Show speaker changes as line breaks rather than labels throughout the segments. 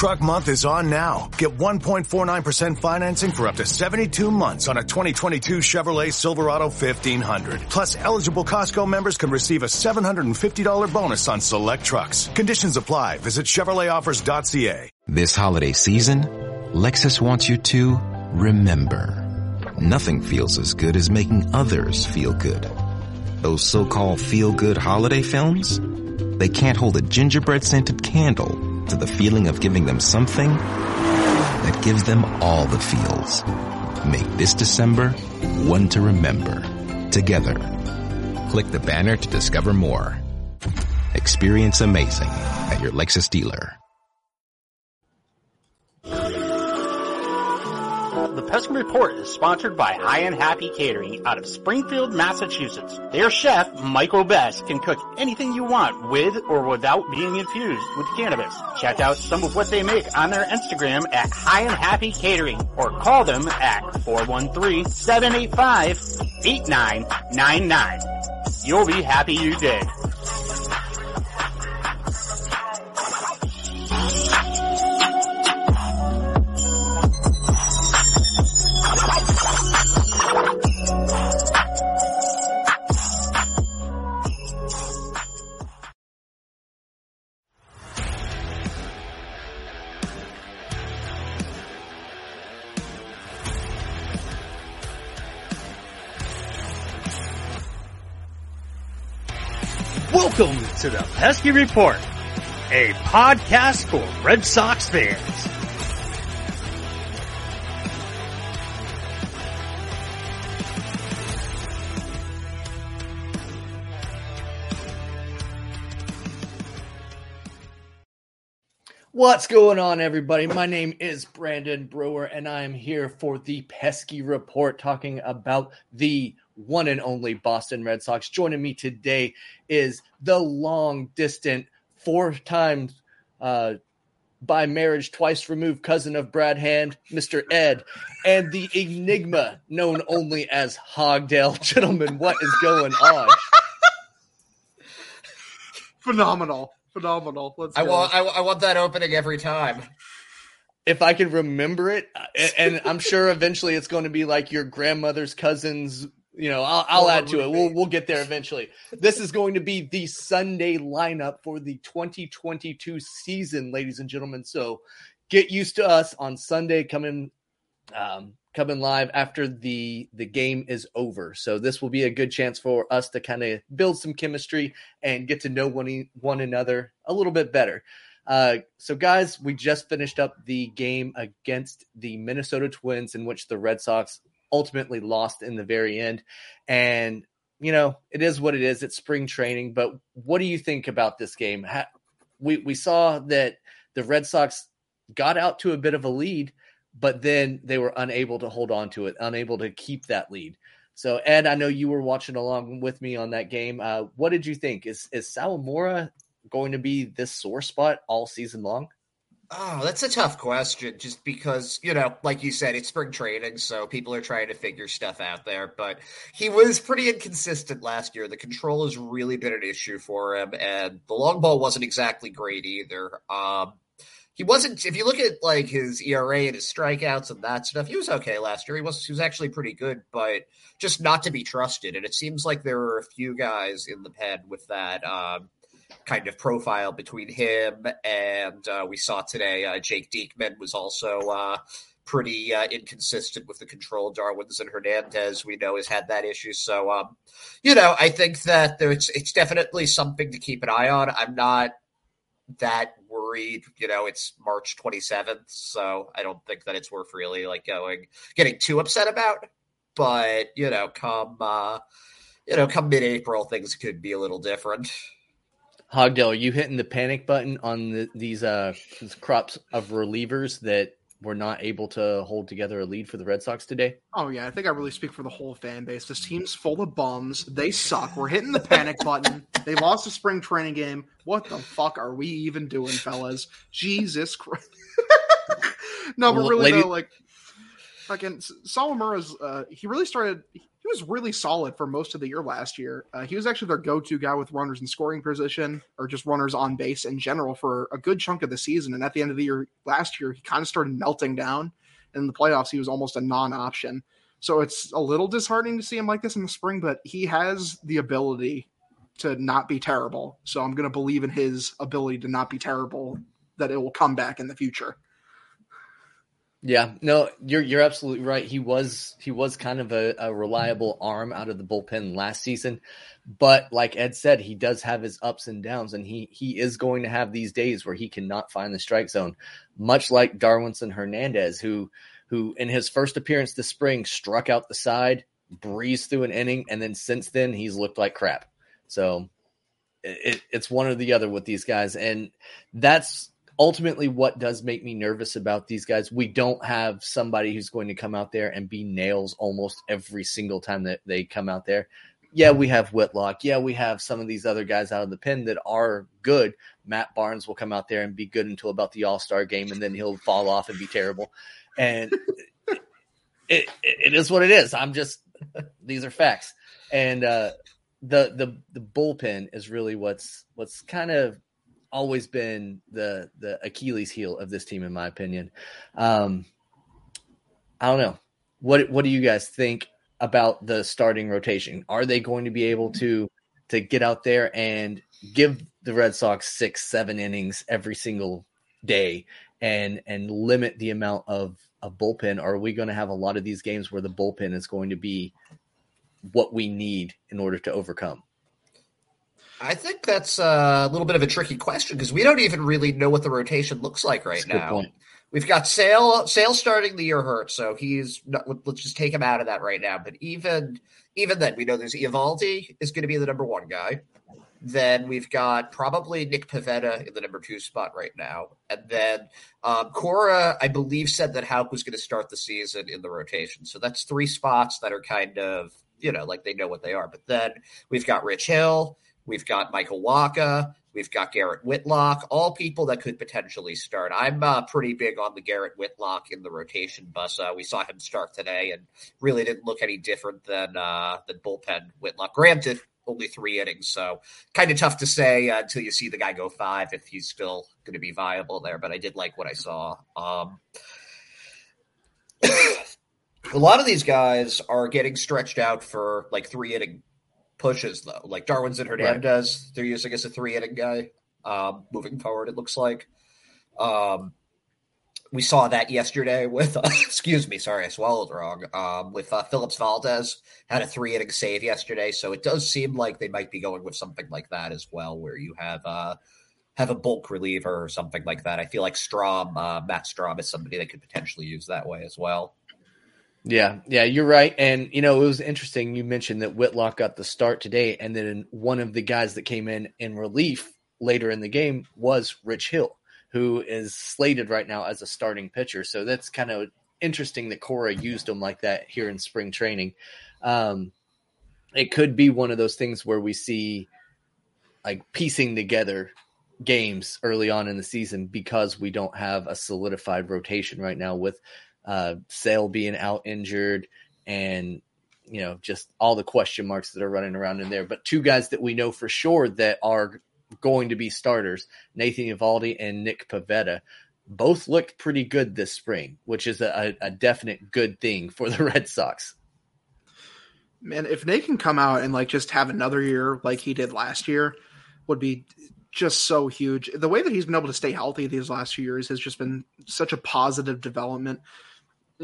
Truck Month is on now. Get 1.49% financing for up to 72 months on a 2022 Chevrolet Silverado 1500. Plus, eligible Costco members can receive a $750 bonus on select trucks. Conditions apply. Visit ChevroletOffers.ca.
This holiday season, Lexus wants you to remember. Nothing feels as good as making others feel good. Those so-called feel-good holiday films? They can't hold a gingerbread scented candle to the feeling of giving them something that gives them all the feels. Make this December one to remember. Together. Click the banner to discover more. Experience amazing at your Lexus dealer.
The Pesky Report is sponsored by High and Happy Catering out of Springfield, Massachusetts. Their chef, Michael Best, can cook anything you want with or without being infused with cannabis. Check out some of what they make on their Instagram at High and Happy Catering or call them at 413-785-8999. You'll be happy you did. Welcome to the Pesky Report, a podcast for Red Sox fans.
What's going on, everybody? My name is Brandon Brewer, and I am here for the Pesky Report talking about the one and only Boston Red Sox. Joining me today is the long distant, four times uh, by marriage, twice removed cousin of Brad Hand, Mr. Ed, and the enigma known only as Hogdale. Gentlemen, what is going on?
Phenomenal. Phenomenal. Let's
I want, I, I want that opening every time.
If I can remember it, and, and I'm sure eventually it's going to be like your grandmother's cousin's you know, I'll, I'll add to it. We'll we'll get there eventually. This is going to be the Sunday lineup for the 2022 season, ladies and gentlemen. So get used to us on Sunday coming um, coming live after the the game is over. So this will be a good chance for us to kind of build some chemistry and get to know one one another a little bit better. Uh, so, guys, we just finished up the game against the Minnesota Twins, in which the Red Sox ultimately lost in the very end. And, you know, it is what it is. It's spring training. But what do you think about this game? We, we saw that the Red Sox got out to a bit of a lead, but then they were unable to hold on to it, unable to keep that lead. So, Ed, I know you were watching along with me on that game. Uh, what did you think? Is is Sawamura going to be this sore spot all season long?
Oh, that's a tough question just because, you know, like you said, it's spring training, so people are trying to figure stuff out there. But he was pretty inconsistent last year. The control has really been an issue for him, and the long ball wasn't exactly great either. Um, he wasn't if you look at like his ERA and his strikeouts and that stuff, he was okay last year. He was he was actually pretty good, but just not to be trusted. And it seems like there were a few guys in the pen with that. Um, kind of profile between him and uh, we saw today uh, Jake Diekman was also uh, pretty uh, inconsistent with the control. Darwinzon Hernandez, we know, has had that issue. So, um, you know, I think that there's it's definitely something to keep an eye on. I'm not that worried. You know, it's March 27th, so I don't think that it's worth really like going getting too upset about. But you know, come uh, you know, come mid-April, things could be a little different.
Hogdale, are you hitting the panic button on the, these uh these crops of relievers that were not able to hold together a lead for the Red Sox today?
Oh yeah, I think I really speak for the whole fan base. This team's full of bums. They suck. We're hitting the panic button. They lost a spring training game. What the fuck are we even doing, fellas? Jesus Christ. no, but really
lady-
though, like Again, Sawamura's uh, he really started. He was really solid for most of the year last year. Uh, he was actually their go-to guy with runners in scoring position or just runners on base in general for a good chunk of the season. And at the end of the year last year, he kind of started melting down. In the playoffs, he was almost a non-option. So it's a little disheartening to see him like this in the spring, but he has the ability to not be terrible. So I'm going to believe in his ability to not be terrible, that it will come back in the future.
Yeah, no, you're you're absolutely right. He was he was kind of a, a reliable arm out of the bullpen last season, but like Ed said, he does have his ups and downs, and he he is going to have these days where he cannot find the strike zone, much like Darwinzon Hernandez, who who in his first appearance this spring struck out the side, breezed through an inning, and then since then he's looked like crap. So it, it's one or the other with these guys, and that's ultimately what does make me nervous about these guys. We don't have somebody who's going to come out there and be nails almost every single time that they come out there. Yeah, we have Whitlock. Yeah, we have some of these other guys out of the pen that are good. Matt Barnes will come out there and be good until about the All Star game, and then he'll fall off and be terrible. And it, it is what it is. I'm just these are facts, and uh, the the the bullpen is really what's what's kind of always been the the Achilles heel of this team, in my opinion. Um, I don't know. What what do you guys think about the starting rotation? Are they going to be able to to get out there and give the Red Sox six, seven innings every single day and and limit the amount of of bullpen? Or are we going to have a lot of these games where the bullpen is going to be what we need in order to overcome?
I think that's a little bit of a tricky question because we don't even really know what the rotation looks like right now. We've got Sale Sale starting the year hurt, so he's not, let's just take him out of that right now. But even even then, we know there's Eovaldi is going to be the number one guy. Then we've got probably Nick Pivetta in the number two spot right now, and then um, Cora, I believe, said that Houck was going to start the season in the rotation. So that's three spots that are kind of you know like they know what they are. But then we've got Rich Hill. We've got Michael Wacha. We've got Garrett Whitlock, all people that could potentially start. I'm uh, pretty big on the Garrett Whitlock in the rotation bus. Uh, we saw him start today and really didn't look any different than uh, than bullpen Whitlock. Granted, only three innings, so kind of tough to say uh, until you see the guy go five if he's still going to be viable there. But I did like what I saw. Um, a lot of these guys are getting stretched out for like three inning pushes though. Like Darwinzon Hernandez, right. they're using as a three inning guy. Um, moving forward, it looks like. Um, we saw that yesterday with, uh, excuse me, sorry, I swallowed wrong. Um, with uh, Phillips Valdez had a three inning save yesterday, so it does seem like they might be going with something like that as well, where you have uh, have a bulk reliever or something like that. I feel like Strahm, uh, Matt Strahm, is somebody that could potentially use that way as well.
Yeah, yeah, you're right. And you know, it was interesting. You mentioned that Whitlock got the start today, and then one of the guys that came in in relief later in the game was Rich Hill, who is slated right now as a starting pitcher. So that's kind of interesting that Cora used him like that here in spring training. Um, it could be one of those things where we see like piecing together games early on in the season because we don't have a solidified rotation right now with uh, Sale being out injured, and you know just all the question marks that are running around in there. But two guys that we know for sure that are going to be starters, Nathan Eovaldi and Nick Pivetta. both looked pretty good this spring, which is a, a definite good thing for the Red Sox.
Man, if they can come out and like just have another year like he did last year, would be just so huge. The way that he's been able to stay healthy these last few years has just been such a positive development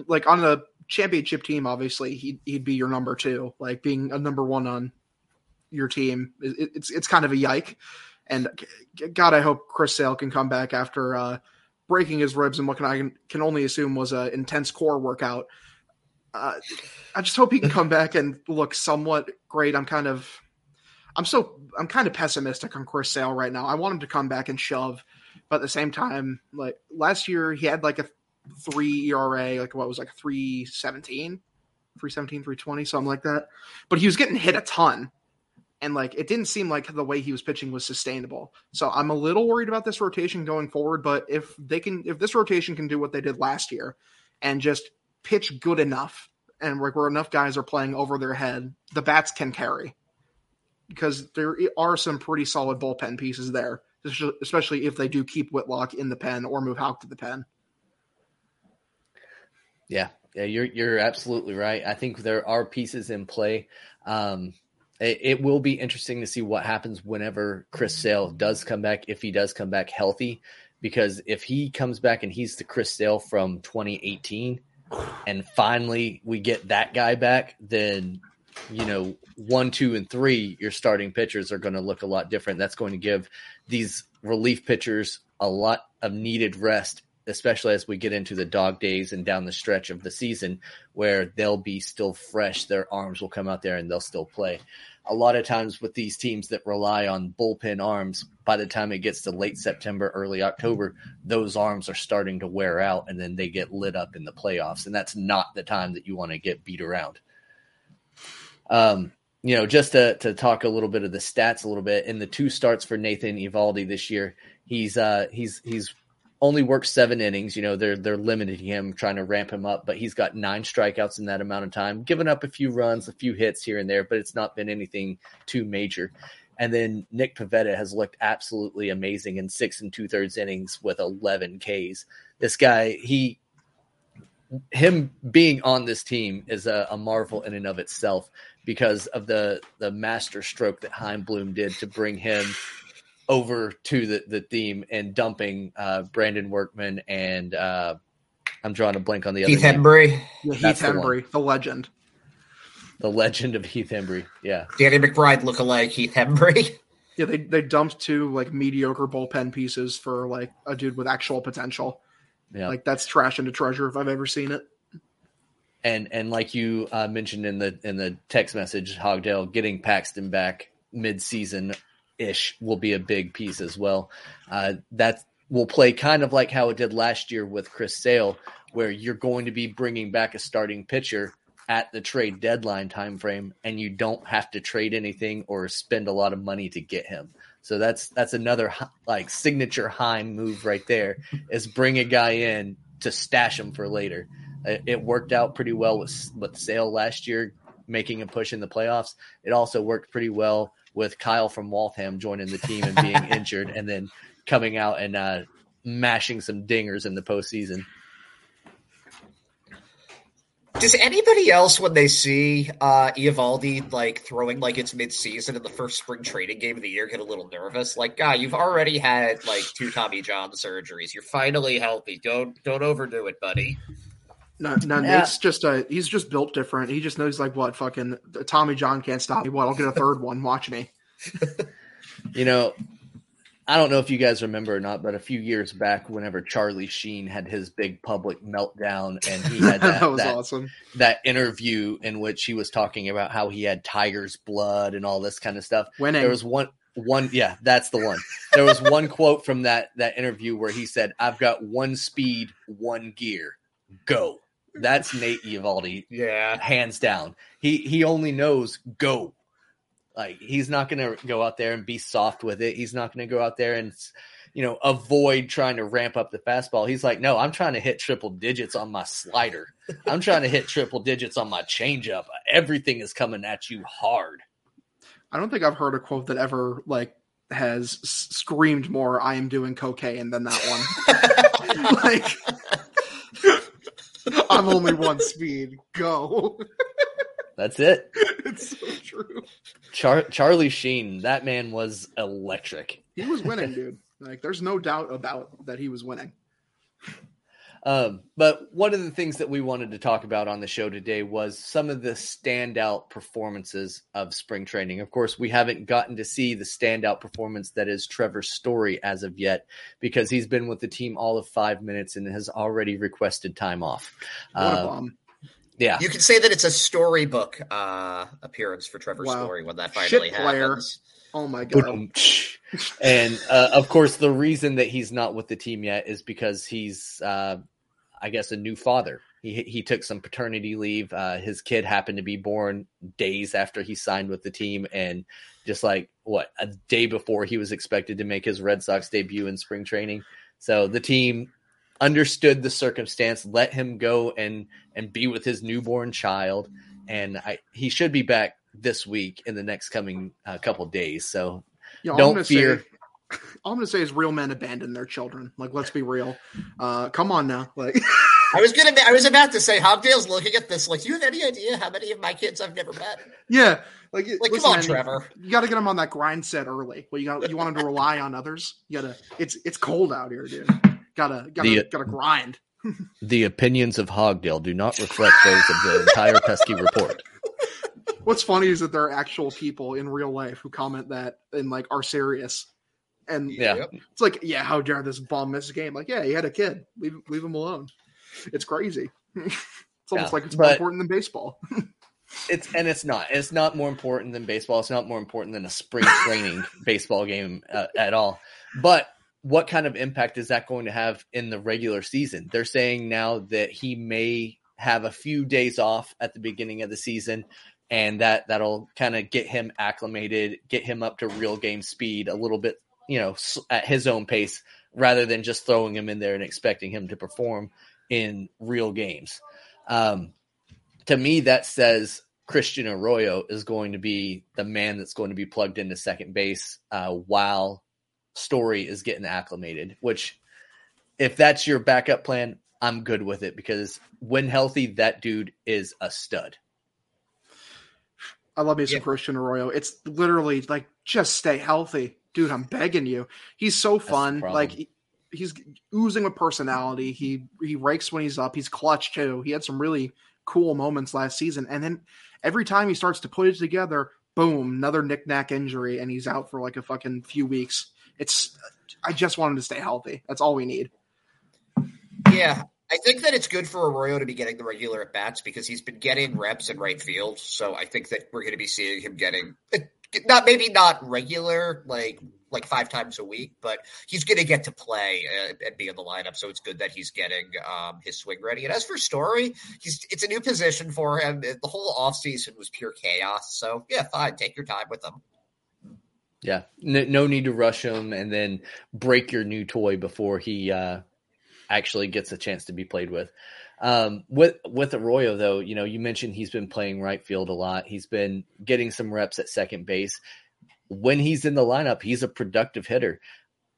like on a championship team, obviously he'd he'd be your number two. Like being a number one on your team, it, it's it's kind of a yike. And God, I hope Chris Sale can come back after uh, breaking his ribs and what can I can, can only assume was an intense core workout. Uh, I just hope he can come back and look somewhat great. I'm kind of, I'm so, I'm kind of pessimistic on Chris Sale right now. I want him to come back and shove, but at the same time, like last year, he had like a three ERA, like what was like 317, 317, 320, something like that. But he was getting hit a ton. And like it didn't seem like the way he was pitching was sustainable. So I'm a little worried about this rotation going forward. But if they can if this rotation can do what they did last year and just pitch good enough and like where enough guys are playing over their head, the bats can carry because there are some pretty solid bullpen pieces there, especially if they do keep Whitlock in the pen or move Houck to the pen.
Yeah, yeah, you're you're absolutely right. I think there are pieces in play. Um, it, it, will be interesting to see what happens whenever Chris Sale does come back, if he does come back healthy, because if he comes back and he's the Chris Sale from 2018, and finally we get that guy back, then you know one, two, and three, your starting pitchers are going to look a lot different. That's going to give these relief pitchers a lot of needed rest especially as we get into the dog days and down the stretch of the season where they'll be still fresh. Their arms will come out there and they'll still play. A lot of times with these teams that rely on bullpen arms, by the time it gets to late September, early October, those arms are starting to wear out and then they get lit up in the playoffs. And that's not the time that you want to get beat around. Um, you know, just to, to talk a little bit of the stats a little bit in the two starts for Nathan Eovaldi this year, he's uh he's he's only worked seven innings. You know, they're they're limiting him, trying to ramp him up, but he's got nine strikeouts in that amount of time, giving up a few runs, a few hits here and there, but it's not been anything too major. And then Nick Pivetta has looked absolutely amazing in six and two thirds innings with 11 Ks. This guy, he, him being on this team is a, a marvel in and of itself because of the the master stroke that Chaim Bloom did to bring him over to the, the theme and dumping uh, Brandon Workman and uh, I'm drawing a blank on the
Heath
other
Hembree.
Yeah, Heath Hembree, the, the, legend.
The legend of Heath Hembree. Yeah.
Danny McBride look alike Heath Hembree.
Yeah, they they dumped two like mediocre bullpen pieces for like a dude with actual potential. Yeah. Like that's trash into treasure if I've ever seen it.
And and like you uh, mentioned in the in the text message, Hogdale getting Paxton back mid season ish will be a big piece as well. Uh, that will play kind of like how it did last year with Chris Sale, where you're going to be bringing back a starting pitcher at the trade deadline time frame, and you don't have to trade anything or spend a lot of money to get him. So that's that's another like signature Chaim move right there is bring a guy in to stash him for later. It worked out pretty well with with Sale last year, making a push in the playoffs. It also worked pretty well with Kyle from Waltham joining the team and being injured, and then coming out and uh, mashing some dingers in the postseason.
Does anybody else, when they see uh Eovaldi like throwing like it's mid-season in the first spring training game of the year, get a little nervous? Like, guy, you've already had like two Tommy John surgeries. You're finally healthy. Don't don't overdo it, buddy.
No, no, yeah. Nate's just a he's just built different. He just knows like what fucking Tommy John can't stop me. What I'll get a third one. Watch me.
you know, I don't know if you guys remember or not, but a few years back, whenever Charlie Sheen had his big public meltdown, and he had that,
that was that, awesome.
That interview in which he was talking about how he had tiger's blood and all this kind of stuff.
Winning.
There was one one yeah that's the one there was one quote from that that interview where he said i've got one speed one gear go that's Nate Eovaldi.
Yeah.
Hands down. He he only knows go. Like he's not going to go out there and be soft with it. He's not going to go out there and you know avoid trying to ramp up the fastball. He's like, "No, I'm trying to hit triple digits on my slider. I'm trying to hit triple digits on my changeup. Everything is coming at you hard."
I don't think I've heard a quote that ever like has screamed more I am doing cocaine than that one. like I'm only one speed. Go.
That's it.
it's so true.
Char- Charlie Sheen, that man was electric.
He was winning, dude. Like, there's no doubt about that he was winning.
Um, but one of the things that we wanted to talk about on the show today was some of the standout performances of spring training. Of course, we haven't gotten to see the standout performance that is Trevor's Story as of yet because he's been with the team all of five minutes and has already requested time off. Um, yeah,
you can say that it's a storybook uh, appearance for Trevor wow. Story when that finally Shit happens.
Oh my god!
and uh, of course, the reason that he's not with the team yet is because he's uh, I guess, a new father. He he took some paternity leave. Uh, his kid happened to be born days after he signed with the team, and just like what a day before he was expected to make his Red Sox debut in spring training. So the team understood the circumstance, let him go and and be with his newborn child, and I, he should be back this week in the next coming uh, couple days. So
Yeah,
don't fear.
Say, all I'm gonna say is real men abandon their children. Like, let's be real. Uh, come on now. Like,
I was gonna. I was about to say, Hogdale's looking at this. Like, do you have any idea how many of my kids I've never met?
yeah, like,
Like,
listen,
come on,
man,
Trevor.
You got to get them on that grind set early. Well, you got you want them to rely on others. You gotta. It's it's cold out here, dude. Gotta gotta
The-
gotta grind.
The opinions of Hogdale do not reflect those of the entire Pesky report.
What's funny is that there are actual people in real life who comment that and like are serious. And
Yeah.
It's like, yeah, how dare this bum miss a game? Like, yeah, he had a kid. Leave leave him alone. It's crazy. it's almost
Yeah,
like it's more important than baseball.
It's and it's not. It's not more important than baseball. It's not more important than a spring training baseball game uh, at all. But what kind of impact is that going to have in the regular season? They're saying now that he may have a few days off at the beginning of the season, and that that'll kind of get him acclimated, get him up to real game speed a little bit, you know, at his own pace, rather than just throwing him in there and expecting him to perform in real games. Um, to me, that says Christian Arroyo is going to be the man that's going to be plugged into second base uh, while Story is getting acclimated. Which, if that's your backup plan, I'm good with it because when healthy, that dude is a stud.
I love me some
Yeah.
Christian Arroyo. It's literally like just stay healthy, dude. I'm begging you. He's so
the
fun. Like he- he's oozing with personality. He he rakes when he's up. He's clutch too. He had some really cool moments last season, and then every time he starts to put it together, boom, another knick-knack injury, and he's out for like a fucking few weeks. It's I just want him to stay healthy. That's all we need.
Yeah, I think that it's good for Arroyo to be getting the regular at bats because he's been getting reps in right field. So I think that we're going to be seeing him getting not maybe not regular like like five times a week, but he's going to get to play uh, and be in the lineup. So it's good that he's getting um, his swing ready. And as for Story, he's it's a new position for him. The whole offseason was pure chaos. So yeah, fine, take your time with him.
Yeah, no, no need to rush him and then break your new toy before he uh, actually gets a chance to be played with. Um, with with Arroyo, though, you know, you mentioned he's been playing right field a lot. He's been getting some reps at second base. When he's in the lineup, he's a productive hitter.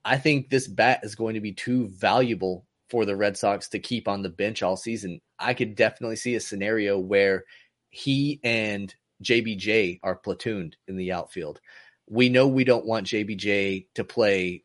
I think this bat is going to be too valuable for the Red Sox to keep on the bench all season. I could definitely see a scenario where he and JBJ are platooned in the outfield. We know we don't want JBJ to play.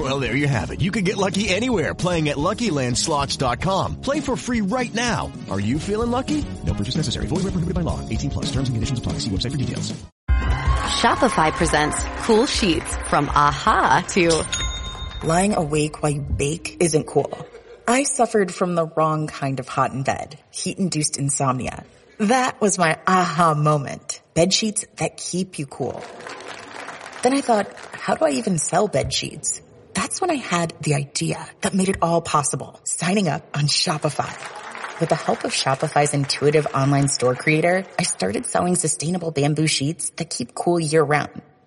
Well, there you have it. You can get lucky anywhere playing at LuckyLandSlots.com. Play for free right now. Are you feeling lucky? No purchase necessary. Void where prohibited by law. 18 plus. Terms and conditions apply. See website for details.
Shopify presents cool sheets from AHA to
Lying awake while you bake isn't cool. I suffered from the wrong kind of hot in bed, heat-induced insomnia. That was my aha moment. Bed sheets that keep you cool. Then I thought, how do I even sell bed sheets? That's when I had the idea that made it all possible, signing up on Shopify. With the help of Shopify's intuitive online store creator, I started selling sustainable bamboo sheets that keep cool year round.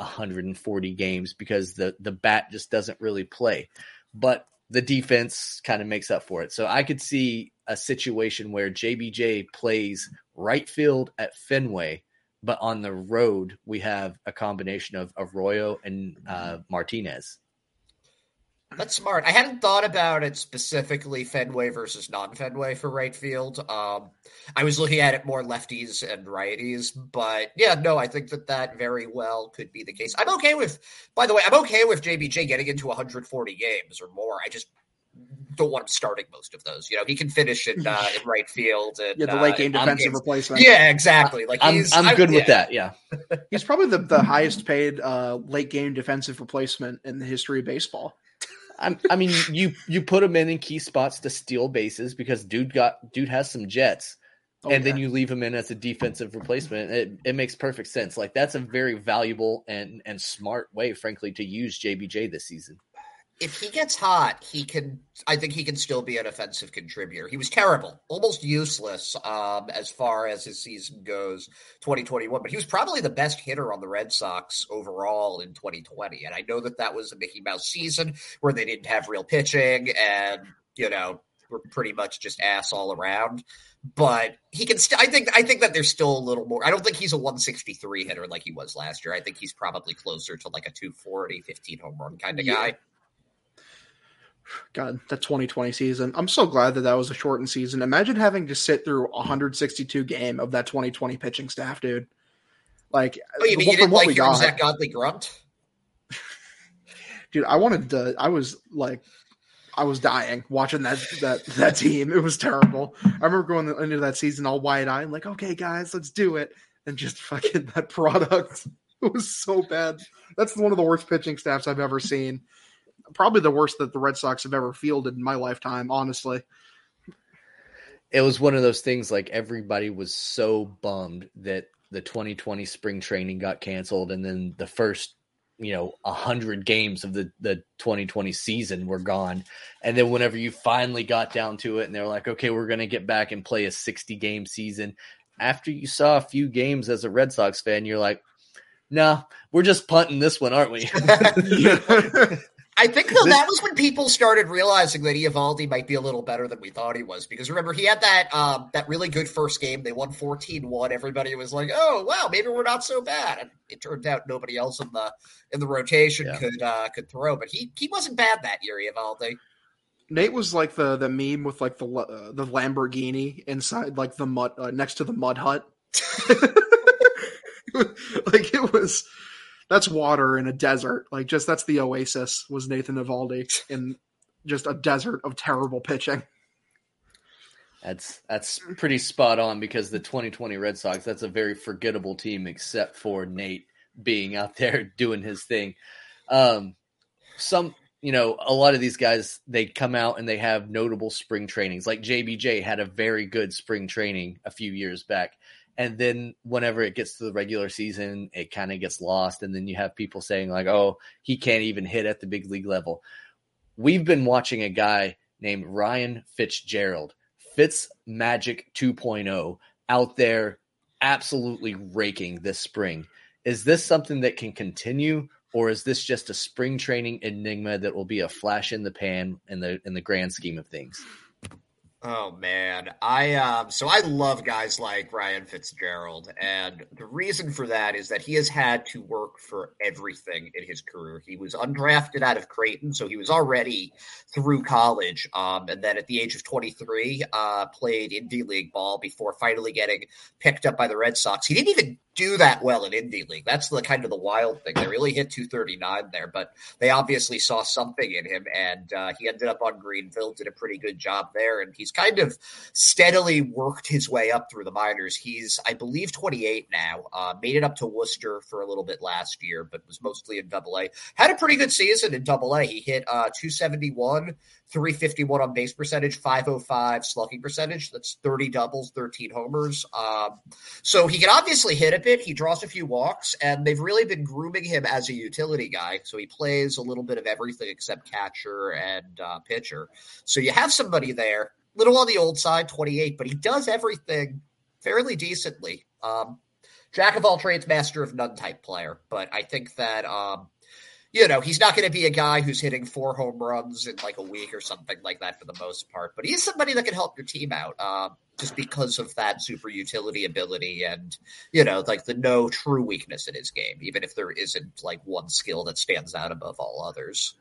140 games because the the bat just doesn't really play. But the defense kind of makes up for it. So I could see a situation where JBJ plays right field at Fenway, but on the road we have a combination of Arroyo and uh, Martinez.
That's smart. I hadn't thought about it specifically Fenway versus non-Fenway for right field. Um, I was looking at it more lefties and righties, but yeah, no, I think that that very well could be the case. I'm okay with. By the way, I'm okay with JBJ getting into 140 games or more. I just don't want him starting most of those. You know, he can finish in, uh, in right field and
yeah, the late game
uh,
defensive replacement.
Yeah, exactly. Like
I'm,
he's,
I'm good
I,
with
yeah.
that. Yeah.
He's probably the, the highest paid uh, late game defensive replacement in the history of baseball.
I'm, I mean, you you put him in in key spots to steal bases because dude got dude has some jets,
Oh,
and then you leave him in as a defensive replacement. It it makes perfect sense. Like that's a very valuable and and smart way, frankly, to use JBJ this season.
If he gets hot, he can. I think he can still be an offensive contributor. He was terrible, almost useless um, as far as his season goes, 2021. But he was probably the best hitter on the Red Sox overall in 2020. And I know that that was a Mickey Mouse season where they didn't have real pitching, and you know were pretty much just ass all around. But he can still. I think. I think that there's still a little more. I don't think he's a 163 hitter like he was last year. I think he's probably closer to like a 240, 15 home run kind of
Yeah.
guy.
God, that 2020 season. I'm so glad that that was a shortened season. Imagine having to sit through 162 game of that 2020 pitching staff, dude. Like,
Oh, you mean you didn't like
got-
Zach Godley grunt?
dude. I wanted to. I was like, I was dying watching that that that team. It was terrible. I remember going into that season all wide eyed, like, okay, guys, let's do it, and just fucking that product. It was so bad. That's one of the worst pitching staffs I've ever seen. Probably the worst that the Red Sox have ever fielded in my lifetime, honestly.
It was one of those things. Like everybody was so bummed that the 2020 spring training got canceled, and then the first you know a hundred games of the the 2020 season were gone and then whenever you finally got down to it and they're like okay we're going to get back and play a 60 game season after you saw a few games as a red sox fan you're like no we're just punting this one aren't we
I think though that was when people started realizing that Eovaldi might be a little better than we thought he was. Because remember, he had that um, that really good first game. They won 14-1. Everybody was like, "Oh, wow, maybe we're not so bad." And it turned out nobody else in the in the rotation
Yeah.
could uh, could throw, but he he wasn't bad that year, Eovaldi.
Nate was like the the meme with like the uh, the Lamborghini inside like the mud uh, next to the mud hut. like it was that's water in a desert. Like just that's the oasis was Nathan Eovaldi in just a desert of terrible pitching.
That's that's pretty spot on because the 2020 Red Sox that's a very forgettable team except for Nate being out there doing his thing. Um, some you know a lot of these guys they come out and they have notable spring trainings. Like JBJ had a very good spring training a few years back, and then whenever it gets to the regular season, it kind of gets lost, and then you have people saying like, "Oh, he can't even hit at the big league level." We've been watching a guy named Ryan Fitzgerald. Fitz Magic 2.0 out there absolutely raking this spring. Is this something that can continue or is this just a spring training enigma that will be a flash in the pan in the in the grand scheme of things?
Oh man, I um so I love guys like Ryan Fitzgerald, and the reason for that is that he has had to work for everything in his career. He was undrafted out of Creighton, so he was already through college, um, and then at the age of 23, uh, played indie league ball before finally getting picked up by the Red Sox. He didn't even do that well in indie league. That's the kind of the wild thing. They really hit 239 there, but they obviously saw something in him, and uh, he ended up on Greenville, did a pretty good job there, and he's kind of steadily worked his way up through the minors. He's, I believe, 28 now. Uh, made it up to Worcester for a little bit last year, but was mostly in Double A. Had a pretty good season in Double A. He hit uh, 271. 351 on base percentage, 505 slugging percentage. That's 30 doubles, 13 homers. Um, so he can obviously hit a bit. He draws a few walks, and they've really been grooming him as a utility guy. So he plays a little bit of everything except catcher and uh, pitcher. So you have somebody there, little on the old side, 28, but he does everything fairly decently. Um, jack of all trades, master of none type player. But I think that. Um, you know, he's not going to be a guy who's hitting four home runs in like a week or something like that for the most part, but he's somebody that can help your team out uh, just because of that super utility ability and, you know, like the no true weakness in his game, even if there isn't like one skill that stands out above all others.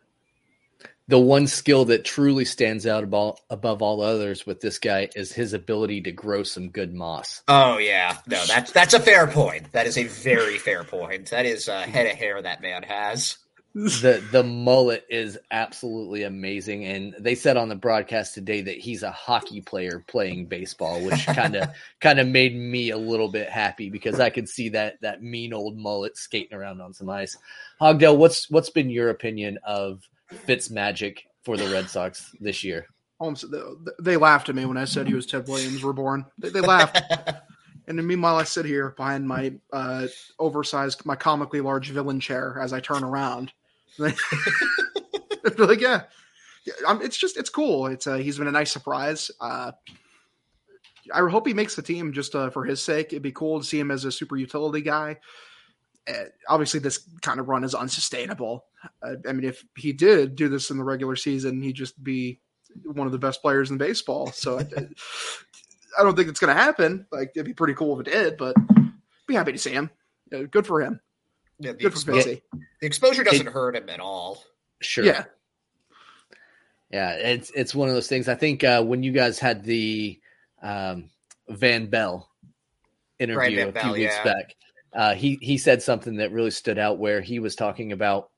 the one skill that truly stands out above, above all others with this guy is his ability to grow some good moss.
Oh yeah, no, that's that's a fair point. That is a very fair point. That is a head of hair that man has.
The the mullet is absolutely amazing. And they said on the broadcast today that he's a hockey player playing baseball which kind of kind of made me a little bit happy because i could see that that mean old mullet skating around on some ice. Hogdale what's what's been your opinion of fitz magic for the red sox this year?
They laughed at me when i said he was ted williams reborn. They, they laughed. And then meanwhile, I sit here behind my uh, oversized, my comically large villain chair as I turn around. like, yeah, yeah it's just it's cool. It's uh, he's been a nice surprise. Uh, I hope he makes the team just uh, for his sake. It'd be cool to see him as a super utility guy. Uh, obviously, this kind of run is unsustainable. Uh, I mean, if he did do this in the regular season, he'd just be one of the best players in baseball. So I don't think it's going to happen. Like it'd be pretty cool if it did, but be happy to see him. Good for him.
Yeah, the, expo- the exposure doesn't it, hurt him at all.
Sure.
Yeah.
Yeah, it's it's one of those things. I think uh, when you guys had the um, Van Bell interview Van a few Bell, weeks yeah. back, uh, he he said something that really stood out where he was talking about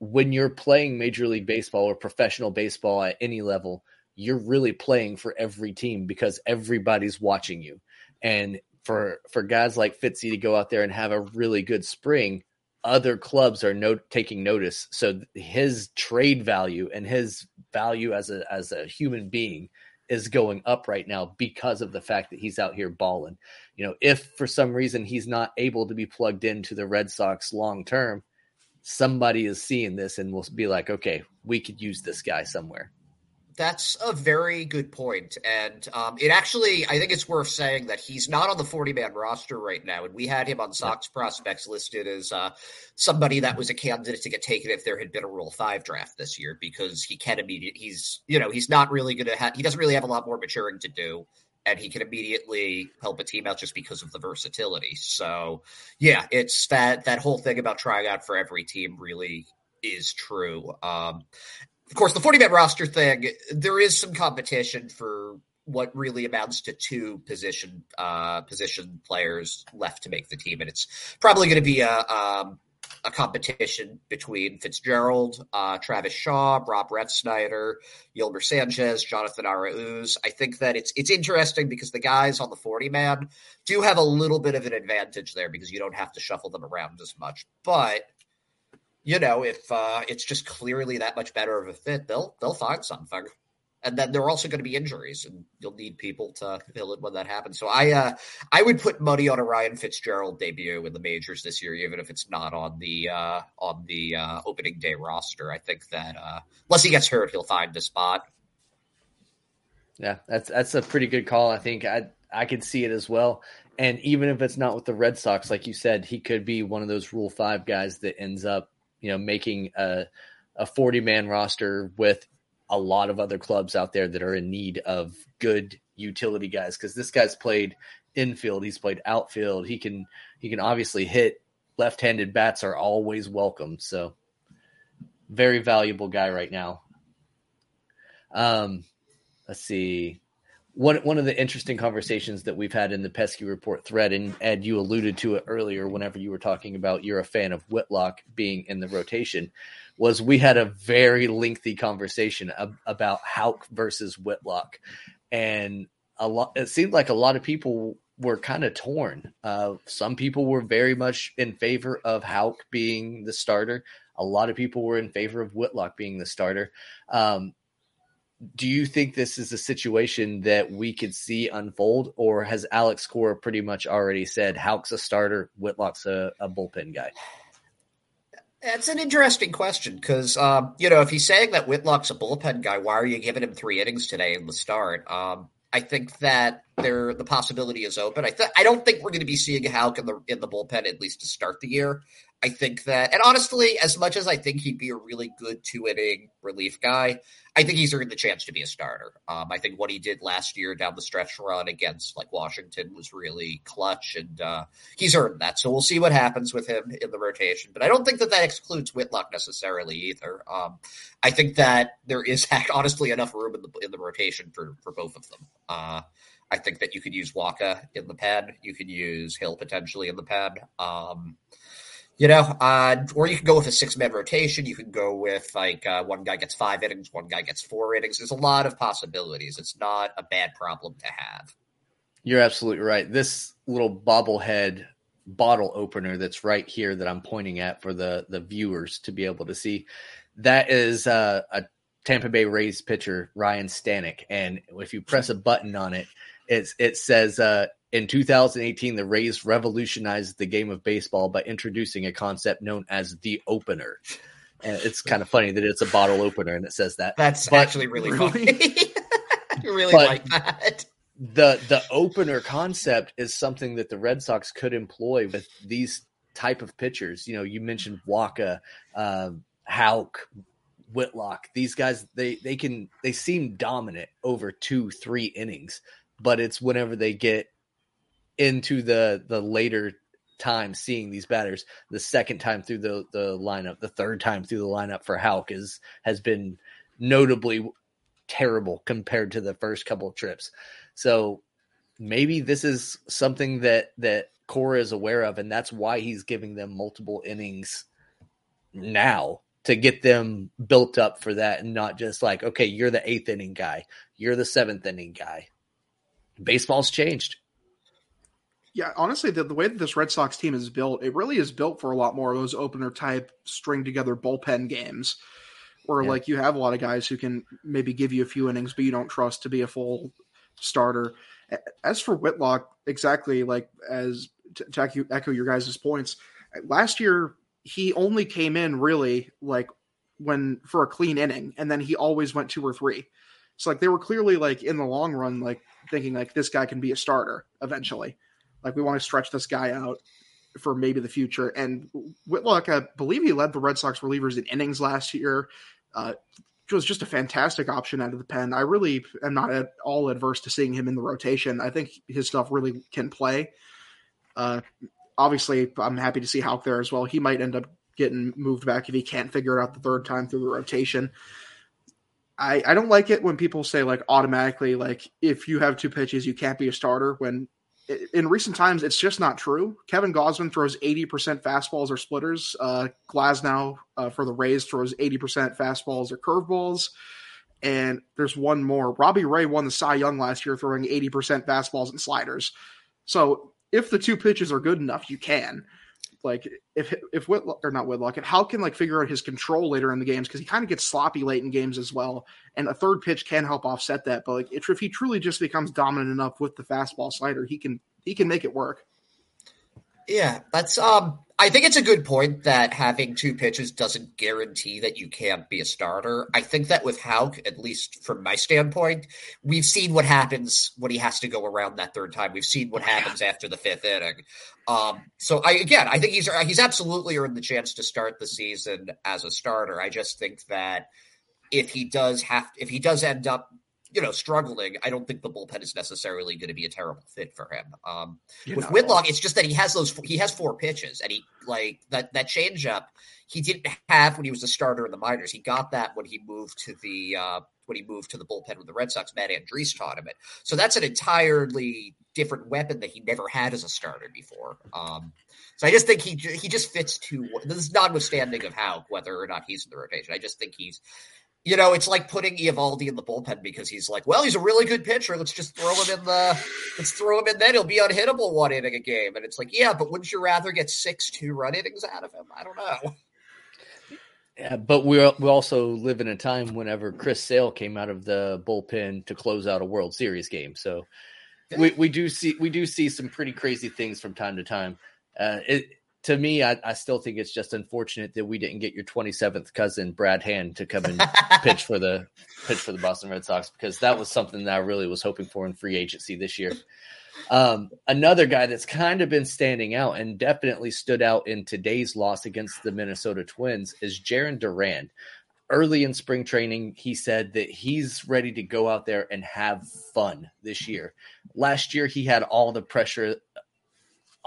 when you're playing Major League Baseball or professional baseball at any level, you're really playing for every team because everybody's watching you. And for for guys like Fitzy to go out there and have a really good spring, other clubs are no, taking notice. So his trade value and his value as a as a human being is going up right now because of the fact that he's out here balling. You know, if for some reason he's not able to be plugged into the Red Sox long term, somebody is seeing this and will be like, okay, we could use this guy somewhere.
That's a very good point. And um, it actually, I think it's worth saying that he's not on the 40 man roster right now. And we had him on Sox prospects listed as uh, somebody that was a candidate to get taken if there had been a Rule 5 draft this year because he can immediate. He's, you know, he's not really going to have, he doesn't really have a lot more maturing to do. And he can immediately help a team out just because of the versatility. So, yeah, it's that that whole thing about trying out for every team really is true. Um, of course, the 40 man roster thing, there is some competition for what really amounts to two position uh, position players left to make the team, and it's probably going to be a um, a competition between Fitzgerald, uh, Travis Shaw, Rob Refsnyder, Yolmer Sanchez, Jonathan Arauz. I think that it's it's interesting because the guys on the 40 man do have a little bit of an advantage there because you don't have to shuffle them around as much. But you know, if uh, it's just clearly that much better of a fit, they'll they'll find something. And then there are also going to be injuries, and you'll need people to fill it when that happens. So I uh, I would put money on a Ryan Fitzgerald debut in the majors this year, even if it's not on the uh, on the uh, opening day roster. I think that uh, unless he gets hurt, he'll find the spot.
Yeah, that's that's a pretty good call. I think I I could see it as well. And even if it's not with the Red Sox, like you said, he could be one of those Rule Five guys that ends up you know, making a a 40 man roster with a lot of other clubs out there that are in need of good utility guys because this guy's played infield, he's played outfield. He can he can obviously hit. Left-handed bats are always welcome. So very valuable guy right now. Um, let's see one one of the interesting conversations that we've had in the pesky report thread and ed you alluded to it earlier whenever you were talking about you're a fan of whitlock being in the rotation was we had a very lengthy conversation ab- about Houck versus whitlock. And a lot it seemed like a lot of people were kind of torn. Uh, some people were very much in favor of Houck being the starter. A lot of people were in favor of whitlock being the starter. Um, do you think this is a situation that we could see unfold, or has Alex Cora pretty much already said Houck's a starter, Whitlock's a, a bullpen guy?
That's an interesting question because, um, you know, if he's saying that Whitlock's a bullpen guy, why are you giving him three innings today in the start? Um, I think that there the possibility is open. I th- I don't think we're going to be seeing Houck in the in the bullpen at least to start the year. I think that, and honestly, as much as I think he'd be a really good two inning relief guy, I think he's earned the chance to be a starter. Um, I think what he did last year down the stretch run against like Washington was really clutch, and uh, he's earned that. So we'll see what happens with him in the rotation. But I don't think that that excludes Whitlock necessarily either. Um, I think that there is honestly enough room in the in the rotation for for both of them. Uh, I think that you could use Wacha in the pen. You could use Hill potentially in the pen. Um, you know, uh, or you can go with a six man rotation. You can go with like uh, one guy gets five innings, one guy gets four innings. There's a lot of possibilities. It's not a bad problem to have.
You're absolutely right. This little bobblehead bottle opener that's right here that I'm pointing at for the the viewers to be able to see, that is uh, a Tampa Bay Rays pitcher Ryan Stanek, and if you press a button on it, it's it says uh, in 2018, the Rays revolutionized the game of baseball by introducing a concept known as the opener. And it's kind of funny that it's a bottle opener and it says that.
That's but, actually really funny. really like that.
The the opener concept is something that the Red Sox could employ with these type of pitchers. You know, you mentioned Wacha, uh, Houck, Whitlock. These guys, they they can they seem dominant over two, three innings, but it's whenever they get into the the later time seeing these batters. The second time through the the lineup, the third time through the lineup for Houck is has been notably terrible compared to the first couple of trips. So maybe this is something that that Cora is aware of, and that's why he's giving them multiple innings now to get them built up for that, and not just like, okay, you're the eighth inning guy, you're the seventh inning guy. Baseball's changed
yeah, honestly, the, the way that this Red Sox team is built, it really is built for a lot more of those opener type string together bullpen games where yeah. like you have a lot of guys who can maybe give you a few innings, but you don't trust to be a full starter. As for Whitlock, exactly like as to, to echo your guys' points, last year he only came in really like when for a clean inning, and then he always went two or three. So like they were clearly like in the long run, like thinking like this guy can be a starter eventually. Like we want to stretch this guy out for maybe the future. And Whitlock, I believe he led the Red Sox relievers in innings last year. Uh, was just a fantastic option out of the pen. I really am not at all adverse to seeing him in the rotation. I think his stuff really can play. Uh, obviously, I'm happy to see Houck there as well. He might end up getting moved back if he can't figure it out the third time through the rotation. I, I don't like it when people say like automatically like if you have two pitches you can't be a starter when in recent times, it's just not true. Kevin Gausman throws 80% fastballs or splitters. Uh, Glasnow uh, for the Rays throws 80% fastballs or curveballs. And there's one more. Robbie Ray won the Cy Young last year throwing 80% fastballs and sliders. So if the two pitches are good enough, you can like if if Whitlock or not Whitlock, and Houck like figure out his control later in the games because he kind of gets sloppy late in games as well, and a third pitch can help offset that. But like if, if he truly just becomes dominant enough with the fastball slider, he can he can make it work.
Yeah, that's um I think it's a good point that having two pitches doesn't guarantee that you can't be a starter. I think that with Houck, at least from my standpoint, we've seen what happens when he has to go around that third time. We've seen what happens after the fifth inning. Um, so I again, I think he's he's absolutely earned the chance to start the season as a starter. I just think that if he does have, if he does end up you know, struggling, I don't think the bullpen is necessarily going to be a terrible fit for him. Um, with know. Whitlock, it's just that he has those he has four pitches, and he like that that changeup he didn't have when he was a starter in the minors. He got that when he moved to the uh, when he moved to the bullpen with the Red Sox. Matt Andriese taught him it, so that's an entirely different weapon that he never had as a starter before. Um, so I just think he he just fits too. This is notwithstanding of how whether or not he's in the rotation. I just think he's you know, it's like putting Eovaldi in the bullpen because he's like, well, he's a really good pitcher. Let's just throw him in the, let's throw him in. Then he'll be unhittable one inning a game. And it's like, yeah, but wouldn't you rather get six two run innings out of him? I don't know.
Yeah, but we we also live in a time whenever Chris Sale came out of the bullpen to close out a World Series game. So we, we do see we do see some pretty crazy things from time to time. Uh, it, to me, I, I, still think it's just unfortunate that we didn't get your 27th cousin Brad Hand to come and pitch for the pitch for the Boston Red Sox because that was something that I really was hoping for in free agency this year. Um, another guy that's kind of been standing out and definitely stood out in today's loss against the Minnesota Twins is Jarren Duran. Early in spring training, he said that he's ready to go out there and have fun this year. Last year, he had all the pressure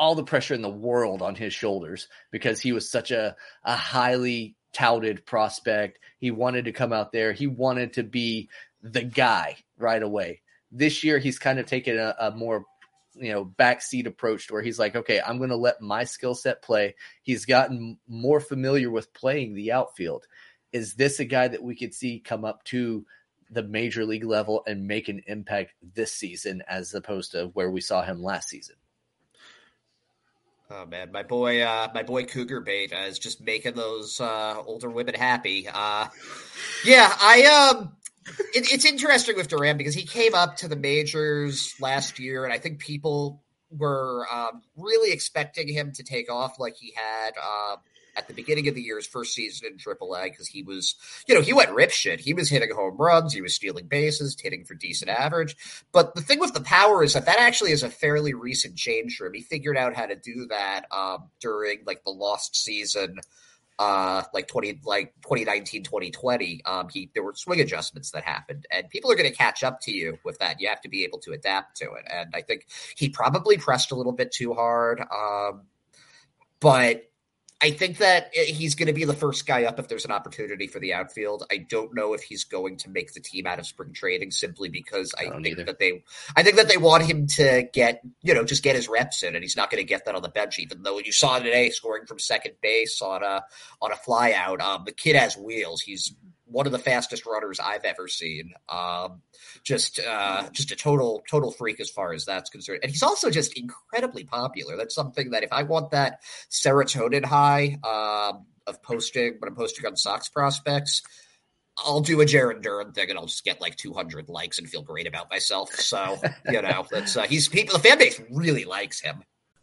all the pressure in the world on his shoulders because he was such a, a highly touted prospect. He wanted to come out there. He wanted to be the guy right away. This year, he's kind of taken a, a more you know backseat approach to where he's like, okay, I'm going to let my skill set play. He's gotten more familiar with playing the outfield. Is this a guy that we could see come up to the major league level and make an impact this season as opposed to where we saw him last season?
Oh man, my boy, uh, my boy Cougar Bait uh, is just making those uh, older women happy. Uh, yeah, I um, it, it's interesting with Duran because he came up to the majors last year, and I think people were um, really expecting him to take off like he had uh, at the beginning of the year's first season in AAA because he was, you know, he went rip shit. He was hitting home runs, he was stealing bases, hitting for decent average. But the thing with the power is that that actually is a fairly recent change for him. He figured out how to do that um, during like the lost season uh, like 20 like 2019 2020 um he there were swing adjustments that happened and people are going to catch up to you with that you have to be able to adapt to it and i think he probably pressed a little bit too hard um but I think that eh, he's going to be the first guy up if there's an opportunity for the outfield. I don't know if he's going to make the team out of spring training simply because I, I think either. that they, I think that they want him to get, you know, just get his reps in, and he's not going to get that on the bench. Even though you saw today scoring from second base on a on a fly out, um, the kid has wheels. He's one of the fastest runners I've ever seen. Um, just uh, just a total total freak as far as that's concerned. And he's also just incredibly popular. That's something that if I want that serotonin high um, of posting when I'm posting on Sox prospects, I'll do a Jarren Duran thing and I'll just get like 200 likes and feel great about myself. So you know, that's uh, he's people. The fan base really likes him.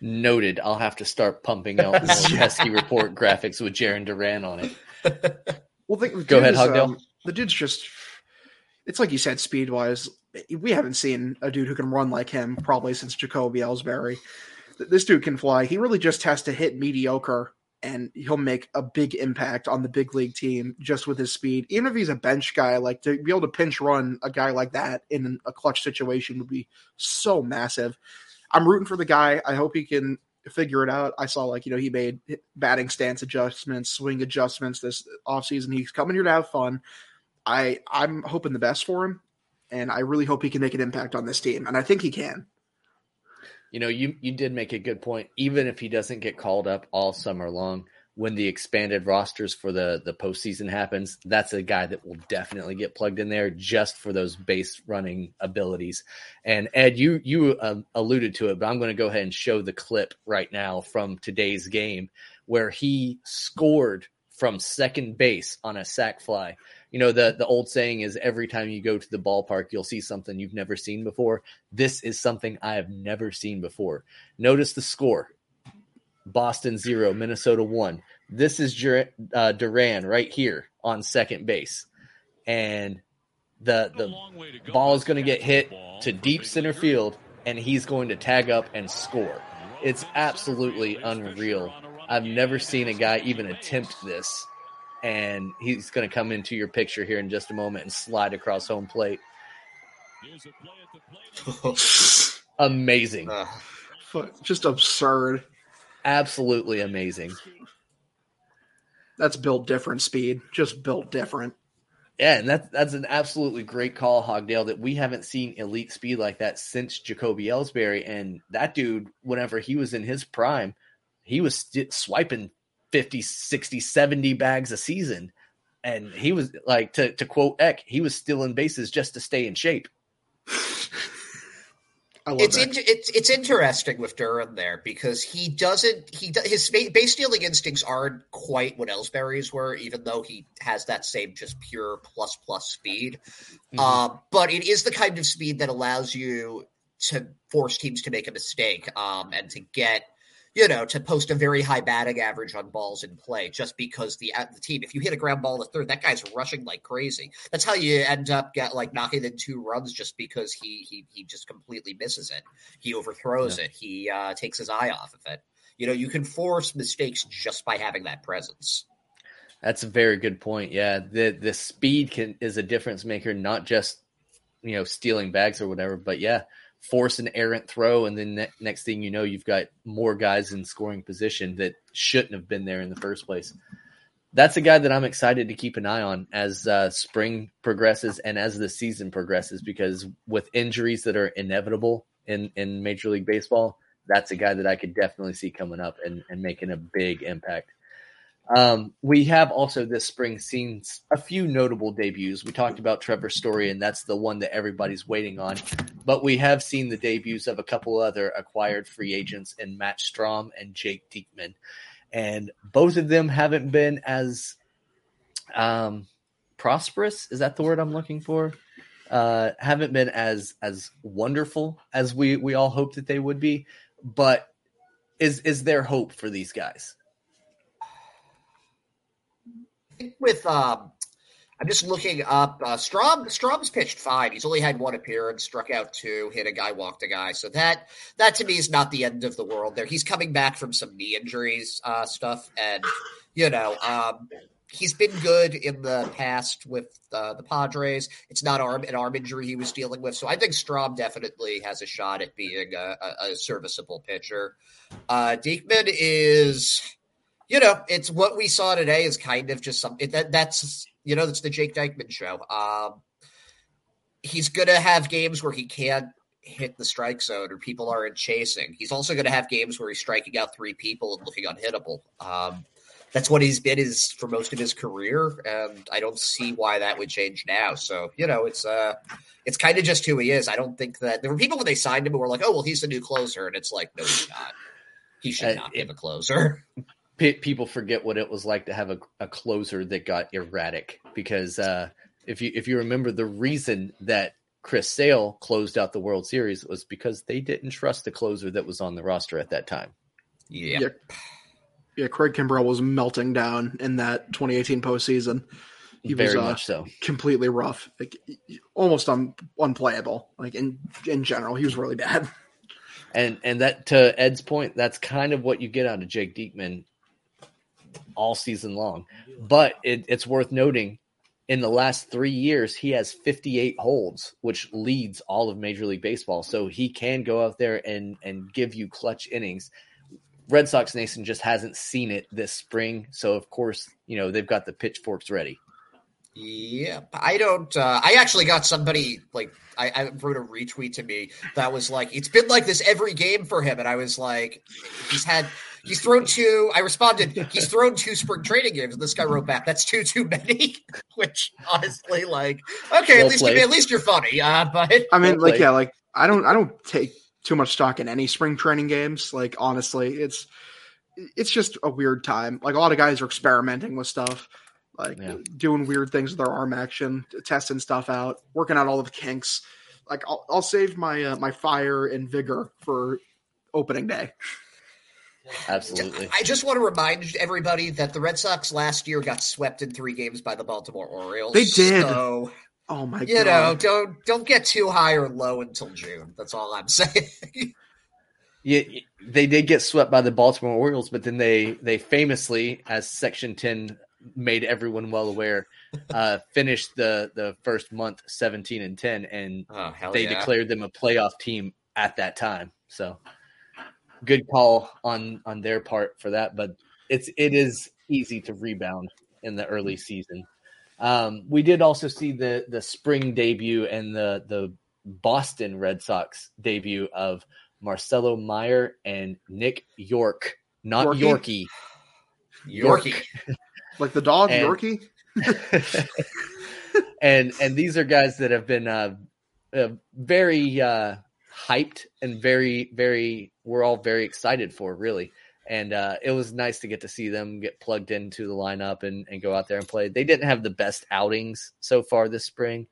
Noted. I'll have to start pumping out more pesky report graphics with Jarren Duran on it.
Well, the, the
Go ahead,
is, um, the dude's just. It's like you said, speed wise. We haven't seen a dude who can run like him probably since Jacoby Ellsbury. This dude can fly. He really just has to hit mediocre, and he'll make a big impact on the big league team just with his speed. Even if he's a bench guy, like to be able to pinch run a guy like that in a clutch situation would be so massive. I'm rooting for the guy. I hope he can figure it out. I saw like, you know, he made batting stance adjustments, swing adjustments this offseason. He's coming here to have fun. I I'm hoping the best for him and I really hope he can make an impact on this team and I think he can.
You know, you you did make a good point. Even if he doesn't get called up all summer long, when the expanded rosters for the the postseason happens, that's a guy that will definitely get plugged in there just for those base running abilities. And Ed, you you um, alluded to it, but I'm going to go ahead and show the clip right now from today's game where he scored from second base on a sac fly. You know, the, the old saying is every time you go to the ballpark, you'll see something you've never seen before. This is something I have never seen before. Notice the score Boston zero, Minnesota one. This is Dur- uh, Duran right here on second base. And the the ball is going to get hit to deep center field, and he's going to tag up and score. It's absolutely unreal. I've never seen a guy even attempt this, and he's going to come into your picture here in just a moment and slide across home plate. amazing.
Just absurd.
Absolutely amazing.
That's built different speed. Just built different.
Yeah, and that's that's an absolutely great call, Hogdale, that we haven't seen elite speed like that since Jacoby Ellsbury. And that dude, whenever he was in his prime, he was st- swiping 50, 60, 70 bags a season. And he was like, to, to quote Eck, he was stealing bases just to stay in shape.
it's in, it's it's interesting with Duran there because he doesn't he his base stealing instincts aren't quite what Ellsbury's were, even though he has that same just pure plus plus speed. Mm-hmm. Uh, but it is the kind of speed that allows you to force teams to make a mistake um, and to get you know, to post a very high batting average on balls in play just because the uh, the team, if you hit a ground ball to third, that guy's rushing like crazy. That's how you end up get like knocking in two runs just because he he he just completely misses it. He overthrows yeah. it. He uh, takes his eye off of it. You know, you can force mistakes just by having that presence.
That's a very good point. Yeah, the the speed can is a difference maker, not just you know stealing bags or whatever, but yeah, force an errant throw, and then ne- next thing you know, you've got more guys in scoring position that shouldn't have been there in the first place. That's a guy that I'm excited to keep an eye on as uh, spring progresses and as the season progresses, because with injuries that are inevitable in, in Major League Baseball, that's a guy that I could definitely see coming up and, and making a big impact. Um, we have also this spring seen a few notable debuts. We talked about Trevor Story, and that's the one that everybody's waiting on. But we have seen the debuts of a couple other acquired free agents in Matt Strahm and Jake Diekman. And both of them haven't been as um, prosperous. Is that the word I'm looking for? Uh, haven't been as as wonderful as we we all hoped that they would be. But is is there hope for these guys?
With um, I'm just looking up. Uh, Strahm Strahm's pitched fine. He's only had one appearance, struck out two, hit a guy, walked a guy. So that that to me is not the end of the world. There, he's coming back from some knee injuries uh, stuff, and you know, um, he's been good in the past with uh, the Padres. It's not arm an arm injury he was dealing with, so I think Strahm definitely has a shot at being a, a, a serviceable pitcher. Uh, Diekman is you know, it's what we saw today is kind of just something that that's you know, that's the Jake Diekman show. Um, he's gonna have games where he can't hit the strike zone or people aren't chasing. He's also gonna have games where he's striking out three people and looking unhittable. Um, that's what he's been is for most of his career, and I don't see why that would change now. So you know, it's uh, it's kind of just who he is. I don't think that there were people when they signed him who were like, "Oh, well, he's the new closer," and it's like, no, he's not. He should uh, not be a closer.
people forget what it was like to have a, a closer that got erratic because uh, if you if you remember the reason that Chris Sale closed out the World Series was because they didn't trust the closer that was on the roster at that time.
Yeah.
Yeah, yeah Craig Kimbrel was melting down in that 2018 postseason. He
Very
was uh,
much so.
completely rough, like almost un, unplayable. Like in in general, he was really bad.
And and that to Ed's point, that's kind of what you get out of Jake Diekman all season long. But it, it's worth noting in the last three years, he has 58 holds, which leads all of Major League Baseball. So he can go out there and, and give you clutch innings. Red Sox Nation just hasn't seen it this spring. So, of course, you know, they've got the pitchforks ready.
Yeah, I don't. Uh, I actually got somebody like I, I, wrote a retweet to me that was like, "It's been like this every game for him," and I was like, "He's had he's thrown two." I responded, "He's thrown two spring training games," and this guy wrote back, "That's too too many." Which honestly, like, okay, well at least at least you're funny. Uh, but
I mean, well like, yeah, like I don't I don't take too much stock in any spring training games. Like honestly, it's it's just a weird time. Like a lot of guys are experimenting with stuff like yeah. doing weird things with their arm action, testing stuff out, working out all of the kinks. Like I'll, I'll save my uh, my fire and vigor for opening day.
Absolutely.
I just want to remind everybody that the Red Sox last year got swept in three games by the Baltimore Orioles.
They did.
So,
oh my
you god. You know, don't don't get too high or low until June. That's all I'm saying.
yeah, they did get swept by the Baltimore Orioles, but then they they famously, as Section Ten made everyone well aware, uh, finished the the first month seventeen and ten, and
Oh,
they
yeah.
declared them a playoff team at that time. So good call on on their part for that, but it's it is easy to rebound in the early season. Um, we did also see the the spring debut and the the Boston Red Sox debut of Marcelo Mayer and Nick Yorke, not
Yorkie?
Yorkie.
Yorkie.
Like the dog,
And-
Yorkie.
and and these are guys that have been uh, uh, very uh, hyped and very very we're all very excited for really. And uh, it was nice to get to see them get plugged into the lineup and, and go out there and play. They didn't have the best outings so far this spring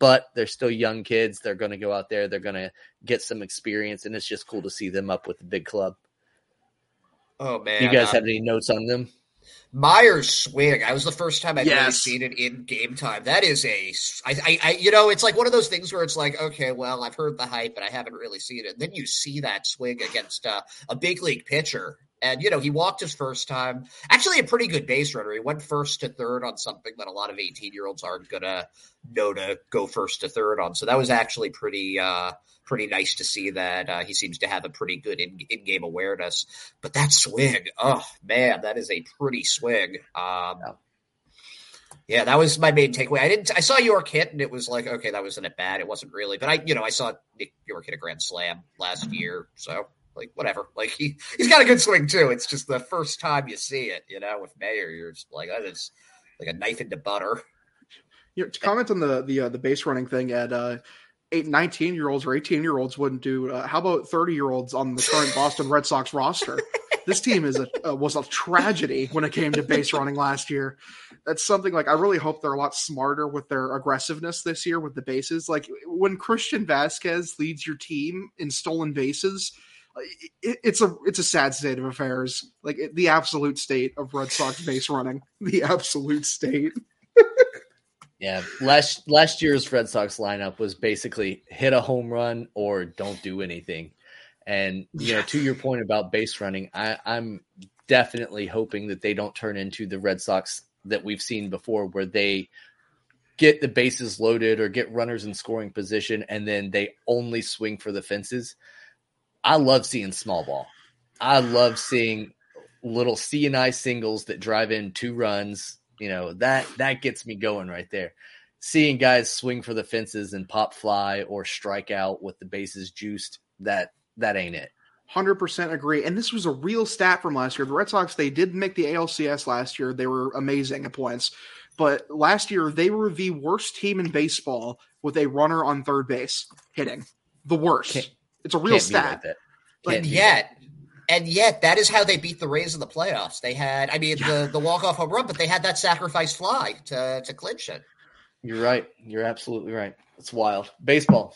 but they're still young kids. They're going to go out there. They're going to get some experience and it's just cool to see them up with the big club.
Oh man,
you guys
uh,
have any notes on them
Mayer's swing. I was the first time I'd really seen it in game time. That is a, I, I, I, you know, it's like one of those things where it's like, okay, well, I've heard the hype, but I haven't really seen it. And then you see that swing against uh, a big league pitcher, and you know he walked his first time. Actually, a pretty good base runner. He went first to third on something that a lot of eighteen year olds aren't gonna know to go first to third on. So that was actually pretty, uh, pretty nice to see that uh, he seems to have a pretty good in game awareness. But that swing, oh man, that is a pretty swing. Um, yeah, that was my main takeaway. I didn't. I saw Yorke hit, and it was like, okay, that wasn't it bad. It wasn't really, but I, you know, I saw Nick Yorke hit a grand slam last year, so like whatever. Like he he's got a good swing too. It's just the first time you see it, you know, with Mayer, you're just like that is like a knife into butter.
You know, to comment on the the uh, the base running thing at uh, eight, 19 year olds or 18 year olds wouldn't do. Uh, how about 30 year olds on the current Boston Red Sox roster? This team is a uh, was a tragedy when it came to base running last year. That's something like I really hope they're a lot smarter with their aggressiveness this year with the bases. Like when Christian Vázquez leads your team in stolen bases, it, it's a it's a sad state of affairs. Like it, the absolute state of Red Sox base running, the absolute state.
Yeah, last last year's Red Sox lineup was basically hit a home run or don't do anything. And you know, to your point about base running, I, I'm definitely hoping that they don't turn into the Red Sox that we've seen before, where they get the bases loaded or get runners in scoring position and then they only swing for the fences. I love seeing small ball. I love seeing little C and I singles that drive in two runs. You know that that gets me going right there. Seeing guys swing for the fences and pop fly or strike out with the bases juiced that that ain't it.
Hundred percent agree. And this was a real stat from last year. The Red Sox they did make the ALCS last year. They were amazing at points, but last year they were the worst team in baseball with a runner on third base hitting. The worst.
Can't-
it's a real
Can't
stat.
like that.
But
Can't
yet, and yet, that is how they beat the Rays in the playoffs. They had, I mean, the the walk off home run, but they had that sacrifice fly to to clinch it.
You're right. You're absolutely right. It's wild. Baseball.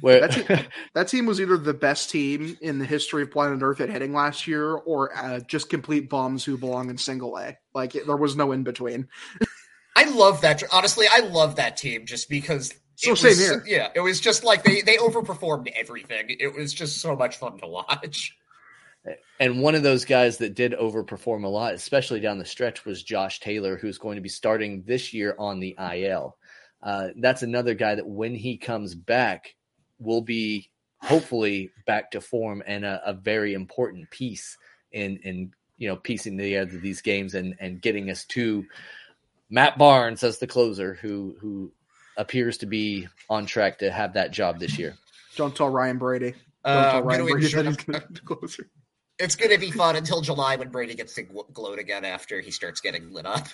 Where
That team, that team was either the best team in the history of planet Earth at hitting last year, or uh, just complete bums who belong in single A. Like it, there was no in between.
I love that. Honestly, I love that team just because.
So
it
same
was,
here.
Yeah, it was just like they they overperformed everything. It was just so much fun to watch.
And one of those guys that did overperform a lot, especially down the stretch, was Josh Taylor, who's going to be starting this year on the IL. Uh, that's another guy that when he comes back, will be hopefully back to form and a, a very important piece in in you know piecing together these games and and getting us to Matt Barnes as the closer, who who appears to be on track to have that job this year.
Don't tell Ryan Brady. Don't
Uh,
tell
I'm
Ryan Brady
ensure-
that he's going to be closer.
It's going to be fun until July when Brady gets to gl- gloat again after he starts getting lit up.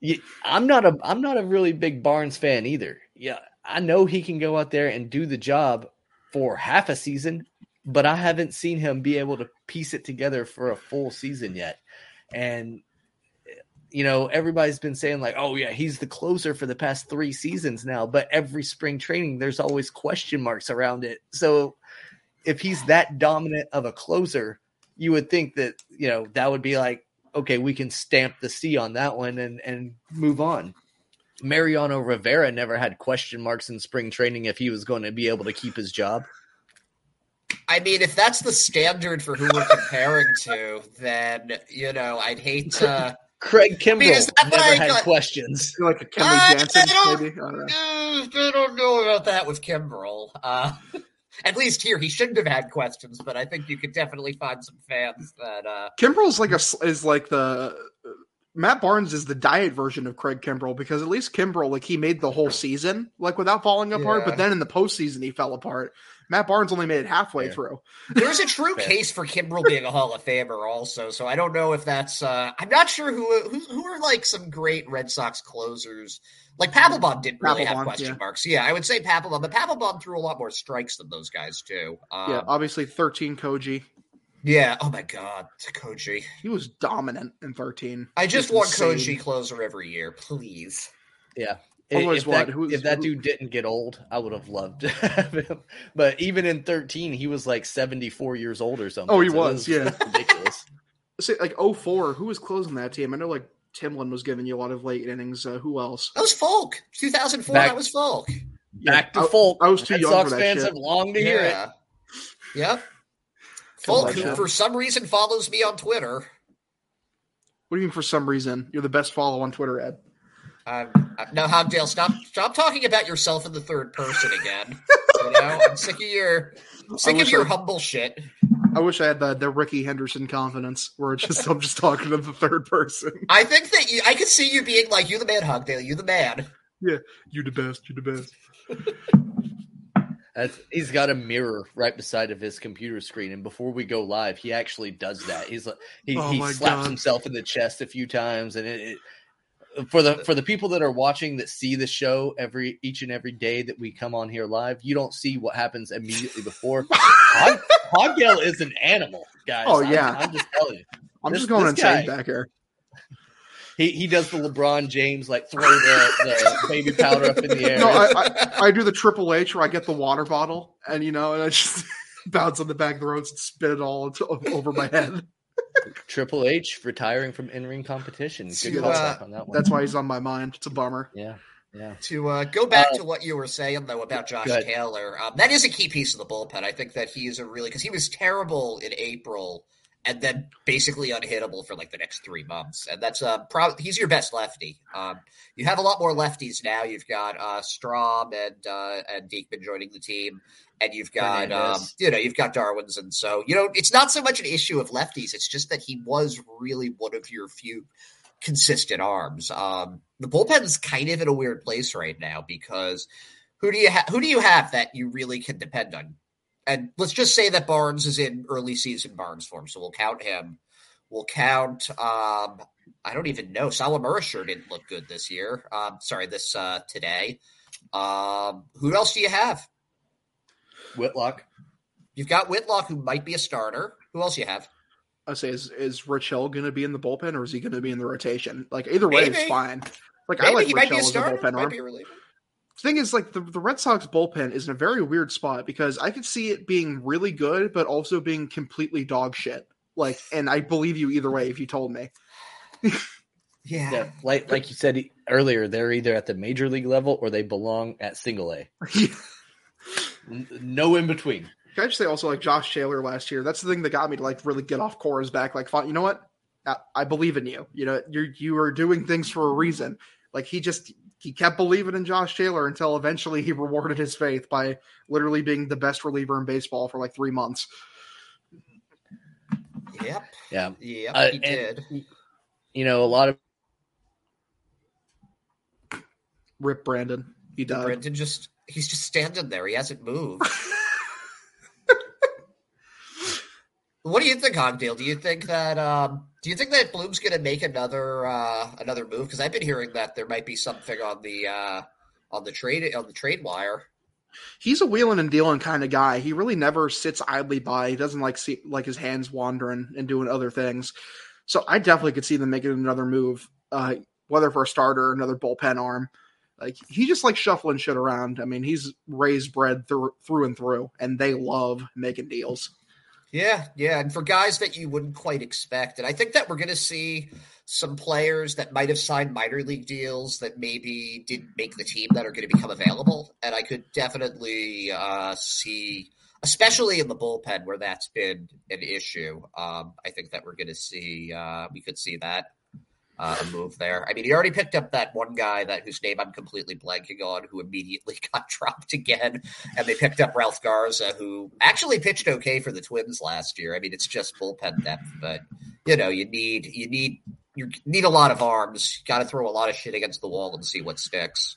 Yeah, I'm not a I'm not a really big Barnes fan either. Yeah, I know he can go out there and do the job for half a season, but I haven't seen him be able to piece it together for a full season yet. And you know, everybody's been saying like, "Oh yeah, he's the closer for the past 3 seasons now," but every spring training there's always question marks around it. So if he's that dominant of a closer, you would think that, you know, that would be like okay, we can stamp the C on that one and and move on. Mariano Rivera never had question marks in spring training if he was going to be able to keep his job.
I mean, if that's the standard for who we're comparing to, then you know, I'd hate to
Craig Kimbrel
I mean,
never
like
had
a-
questions.
like a Kenley
I
Jansen,
don't-
maybe. I don't know.
I don't know about that with Kimbrel. Uh, at least here, he shouldn't have had questions, but I think you could definitely find some fans that. Uh,
Kimbrel's like a is like the Matt Barnes is the diet version of Craig Kimbrel because at least Kimbrel like he made the whole season like without falling apart,
Yeah.
but then in the postseason he fell apart. Matt Barnes only made it halfway through.
there's a true case for Kimbrel being a Hall of Famer, also. So I don't know if that's. Uh, I'm not sure who who who are like some great Red Sox closers. Like Papelbon didn't really have question
yeah.
marks. Yeah, I would say Papelbon, but Papelbon threw a lot more strikes than those guys too. Um,
yeah, obviously thirteen Koji.
yeah. Oh my God, Koji.
He was dominant in thirteen.
I just want. Koji closer every year, please.
Yeah.
Otherwise
if
what?
that,
Who's-
if that
who-
dude didn't get old, I would have loved to have him. But even in 13, he was like 74 years old or something.
Oh, he
so it
was, yeah.
ridiculous.
Say like 04, who was closing that team? I know like Timlin was giving you a lot of late innings. Uh, who else?
That was Foulke. 2004.
Back-
that was Foulke.
Back to
I-
Foulke.
I was too
Red
young
Sox
for that
fans
shit.
have longed to hear it.
Yeah. Yep.
Foulke,
who for some reason follows me on Twitter.
What do you mean for some reason? You're the best follow on Twitter, Ed.
Um, no, Hogdale, stop stop talking about yourself in the third person again. you know, I'm sick of your sick of your
I-
humble shit.
I wish I had the, the Rickey Henderson confidence where it's just I'm just talking to the third person.
I think that you, I could see you being like, "You the man, Hogdale. You the man."
Yeah, you the best, you the best.
That's, he's got a mirror right beside of his computer screen, and before we go live, he actually does that. He's like he,
Oh
he slaps
God.
himself in the chest a few times, and it, it for the for the people that are watching that see the show every each and every day that we come on here live, you don't see what happens immediately before. Hogdale is an animal, guys.
Oh,
I'm-
yeah.
I'm, just telling you.
I'm
This-
just going insane
guy-
back here.
He he does the LeBron James like throw the, the baby powder up in the air.
No, I, I, I do the Triple H where I get the water bottle and you know, and I just bounce on the back of the roads and spit it all into, over my head.
Triple H retiring from in ring competition. Good
To, uh,
on that one.
That's why he's on my mind. It's a bummer.
Yeah, yeah.
To uh, go back
Uh,
to what you were saying though about Josh. Taylor, um, that is a key piece of the bullpen. I think that he is a really because he was terrible in April and then basically unhittable for like the next three months, and that's uh, pro- he's your best lefty. Um, you have a lot more lefties now. You've got uh, Strahm and uh, and Diekman joining the team, and you've got um, you know you've got Darwinzon, and so you know it's not so much an issue of lefties. It's just that he was really one of your few consistent arms. Um, the bullpen's kind of in a weird place right now because who do you ha- who do you have that you really can depend on? And let's just say that Barnes is in early season Barnes form, so we'll count him. We'll count. Um, I don't even know. Sawamura sure didn't look good this year. Um, sorry, this uh, today. Um, who else do you have?
Whitlock.
You've got Whitlock, who might be a starter. Who else you have?
I say, is is Rich going to be in the bullpen or is he going to be in the rotation? Like either way, it's fine. Like I like
he might be a
as a
starter.
bullpen
Might
arm.
be a reliever.
Thing is like the, the Red Sox bullpen is in a very weird spot because I could see it being really good, but also being completely dog shit. Like, and I believe you either way if you told me.
Yeah.
Yeah, like like you said earlier, they're either at the major league level or they belong at single A. no in between.
Can I just say also like Josh Taylor last year? That's the thing that got me to like really get off Cora's back. Like, you know what? I, I believe in you. You know, you're you are doing things for a reason. Like he just he kept believing in Josh Taylor until eventually he rewarded his faith by literally being the best reliever in baseball for like three months.
Yep.
Yeah,
Yep.
Uh,
he
and,
did.
You know, a lot of
Rip Brandon. He died.
Brendan just he's just standing there. He hasn't moved. what do you think, Hogdale? Do you think that um, do you think that Bloom's going to make another uh, another move? Because I've been hearing that there might be something on the uh, on the trade on the trade wire.
he's a wheeling and dealing kind of guy. He really never sits idly by. He doesn't like see like his hands wandering and doing other things. So I definitely could see them making another move, uh, whether for a starter or another bullpen arm. Like he just likes shuffling shit around. I mean, he's Rays bred through through and through, and they love making deals.
Yeah, yeah, and for guys that you wouldn't quite expect, and I think that we're going to see some players that might have signed minor league deals that maybe didn't make the team that are going to become available, and I could definitely uh, see, especially in the bullpen where that's been an issue. Um, I think that we're going to see, uh, we could see that. Uh, a move there. I mean, he already picked up that one guy that whose name I'm completely blanking on, who immediately got dropped again, and they picked up Ralph Garza, who actually pitched okay for the Twins last year. I mean, it's just bullpen depth, but you know, you need you need you need a lot of arms. Got to throw a lot of shit against the wall and see what sticks.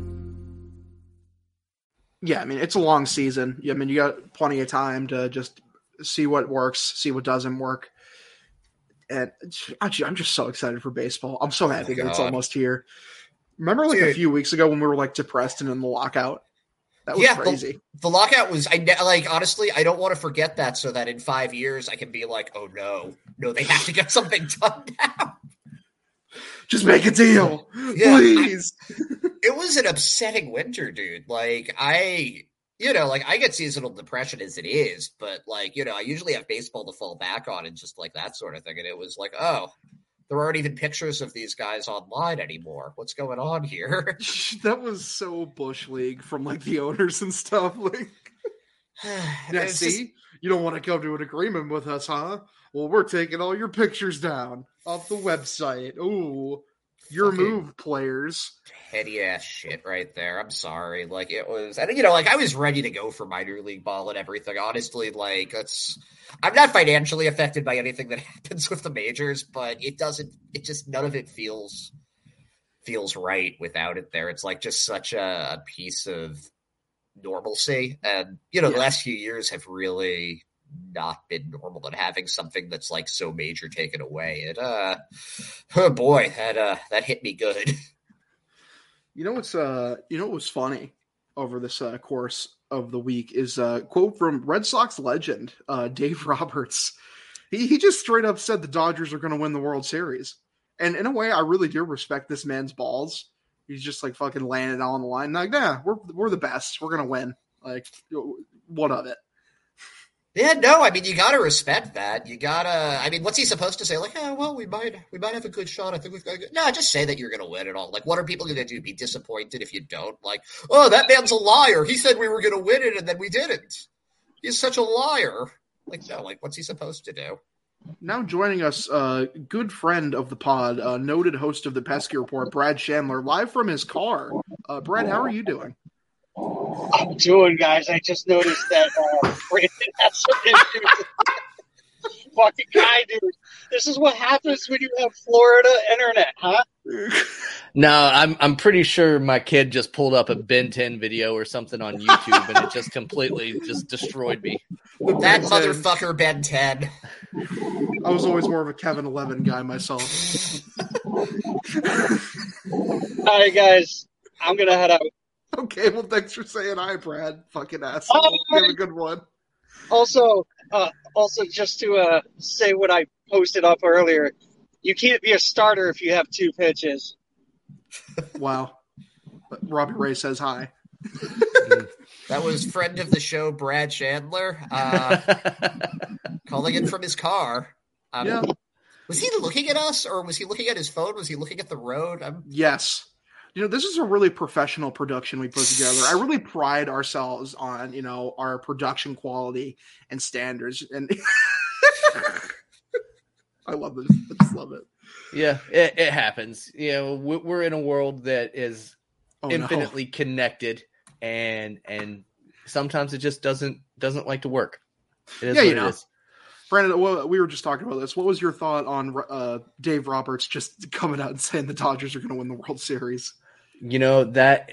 Yeah, I mean it's a long season. I mean you got plenty of time to just see what works, see what doesn't work. And actually, I'm just so excited for baseball. I'm so happy that it's almost here. Remember, like a few weeks ago when we were like depressed and in the lockout? That was
yeah,
crazy.
The, the lockout was. I like honestly, I don't want to forget that, so that in five years I can be like, oh no, no, they have to get something done now.
Just make a deal,
Yeah,
please.
It was an upsetting winter, dude. Like I, you know, like I get seasonal depression as it is, but like you know, I usually have baseball to fall back on and just like that sort of thing. And it was like, oh, there aren't even pictures of these guys online anymore. What's going on here?
that was so bush league from like the owners and stuff. Like, yeah, see,
just-
you don't want to come to an agreement with us, huh? Well, we're taking all your pictures down off the website. Ooh, your
Fucking-
move, players.
petty ass shit right there. I'm sorry. Like it was, and you know, like I was ready to go for minor league ball and everything. Honestly, like it's, I'm not financially affected by anything that happens with the majors, but it doesn't. It just none of it feels feels right without it there. It's like just such a, a piece of normalcy, and you know, the last few years have really not been normal and having something that's like so major taken away it uh oh boy that uh that hit me good
You know what's uh you know what was funny over this uh, course of the week is a quote from Red Sox legend uh, Dave Roberts. He he just straight up said the Dodgers are going to win the World Series, and in a way, I really do respect this man's balls. He's just like fucking laying it all on the line. Like, nah, we're we're the best. We're gonna win. Like, what of it?
Yeah, no, I mean you gotta respect that. You gotta. I mean, what's he supposed to say? Like, oh, well, we might, we might have a good shot. I think we've got. A good... No, just say that you're gonna win it all. Like, what are people gonna do? Be disappointed if you don't? Like, oh, that man's a liar. He said we were gonna win it, and then we didn't. He's such a liar. Like, no, like, what's he supposed to do?
Now joining us, uh, good friend of the pod, uh, noted host of the Pesky Report, Brad Chandler, live from his car. Uh, Brad, how are you doing?
I'm doing, guys. I just noticed that uh, Brandon has some issues. Fucking guy, dude. This is what happens when you have Florida internet, huh?
No, I'm I'm pretty sure my kid just pulled up a Ben 10 video or something on YouTube and it just completely just destroyed me.
That
Ben 10.
motherfucker, Ben Ten.
I was always more of a Kevin Eleven guy myself.
All right, guys. I'm gonna head out.
Okay, well, thanks for saying hi, Brad. Fucking asshole.
Bye.
You have a good one.
Also, uh, also just to uh, say what I posted up earlier, you can't be a starter if you have two pitches.
Wow. Robbie Ray says hi.
That was friend of the show, Brad Chandler, uh, calling in from his car. Um,
Yeah.
Was he looking at us, or was he looking at his phone? Was he looking at the road? I'm,
Yes. You know, this is a really professional production we put together. I really pride ourselves on, you know, our production quality and standards. And I love it. I just love it.
Yeah, it, it happens. You know, we- we're in a world that is
Oh, no.
infinitely connected, and and sometimes it just doesn't doesn't like to work. It is
Yeah,
what
you
it
know.
is.
Brandon, we were just talking about this. What was your thought on uh, Dave Roberts just coming out and saying the Dodgers are going to win the World Series?
You know that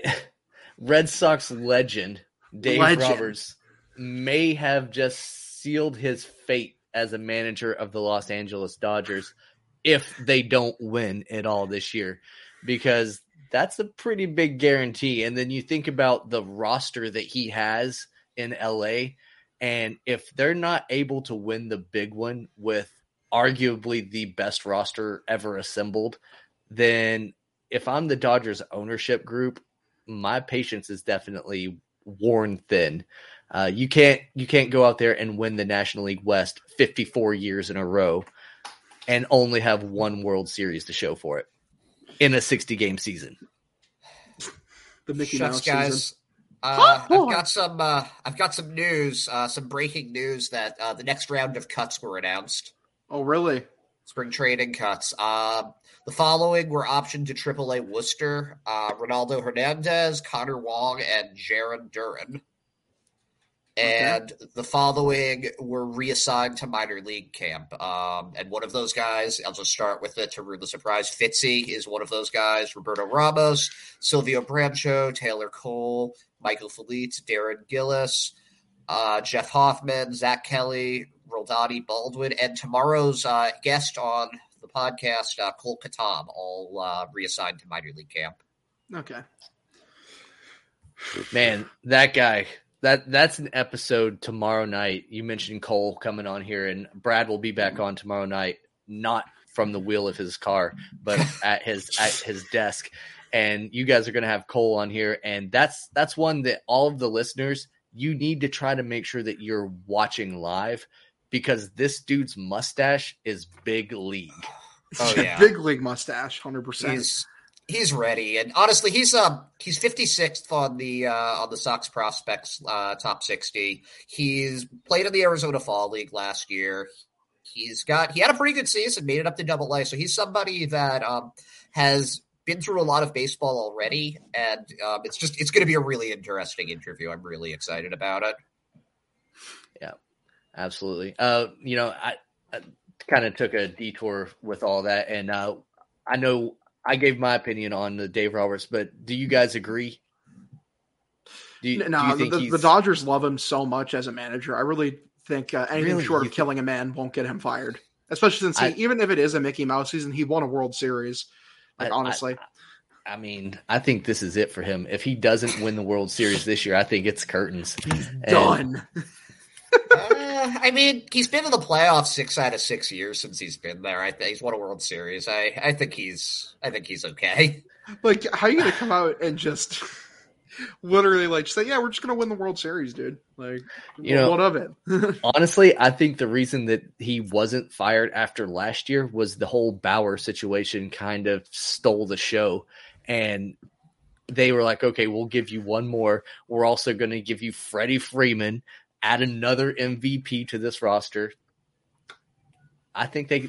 Red Sox legend Dave
Legend.
Roberts may have just sealed his fate as a manager of the Los Angeles Dodgers if they don't win at all this year because that's a pretty big guarantee and then you think about the roster that he has in LA and if they're not able to win the big one with arguably the best roster ever assembled then if I'm the Dodgers ownership group my patience is definitely worn thin. Uh, you can't you can't go out there and win the National League West 54 years in a row and only have one World Series to show for it in a 60 game season.
The Mickey
Shucks,
Mouse
guys.
season.
Uh, I've got some. Uh, I've got some news. Uh, some breaking news that uh, the next round of cuts were announced.
Oh, really?
Spring trading cuts. Um, the following were optioned to AAA Worcester: uh, Ronaldo Hernandez, Connor Wong, and Jarren Duran. And the following were reassigned to minor league camp. Um, and one of those guys, I'll just start with it to ruin the surprise. Fitzy is one of those guys. Roberto Ramos, Silvino Bracho, Taylor Cole, Michael Feliz, Darren Gillis, uh, Jeff Hoffman, Zach Kelly, Roldani Baldwin, and tomorrow's uh, guest on the podcast, uh, Kole Cottam, all uh, reassigned to minor league camp.
Okay.
Man, that guy. That that's an episode tomorrow night. You mentioned Kole coming on here, and Brad will be back on tomorrow night, not from the wheel of his car, but at his at his desk. And you guys are going to have Kole on here, and that's that's one that all of the listeners you need to try to make sure that you're watching live because this dude's mustache is big league.
Oh, yeah.
Big league mustache, hundred percent.
He's he's ready, and honestly, he's um he's fifty sixth on the uh, on the Sox prospects uh, top sixty. He's played in the Arizona Fall League last year. He's got he had a pretty good season, made it up to Double A. So he's somebody that um has been through a lot of baseball already, and um, it's just it's going to be a really interesting interview. I'm really excited about it.
Yeah, absolutely. Uh, you know, I, I kind of took a detour with all that, and uh, I know I gave my opinion on the Dave Roberts, but do you guys agree? Do you,
no,
do you think
the, the Dodgers love him so much as a manager. I really think uh, anything
Really?
short
You
of killing a man won't get him fired. Especially since he,
I-
even if it is a Mickey Mouse season, he won a World Series. Like
I-
honestly,
I mean, I think this is it for him. If he doesn't win the World Series this year, I think it's curtains. And-
done.
I mean, he's been in the playoffs six out of six years since he's been there. I think he's won a World Series. I I think he's I think he's okay.
Like, how are you gonna come out and just literally like say, "Yeah, we're just gonna win the World Series, dude"? Like,
You know-
what of it?
Honestly, I think the reason that he wasn't fired after last year was the whole Bauer situation kind of stole the show. And they were like, okay, we'll give you one more. We're also going to give you Freddie Freeman, add another MVP to this roster. I think they,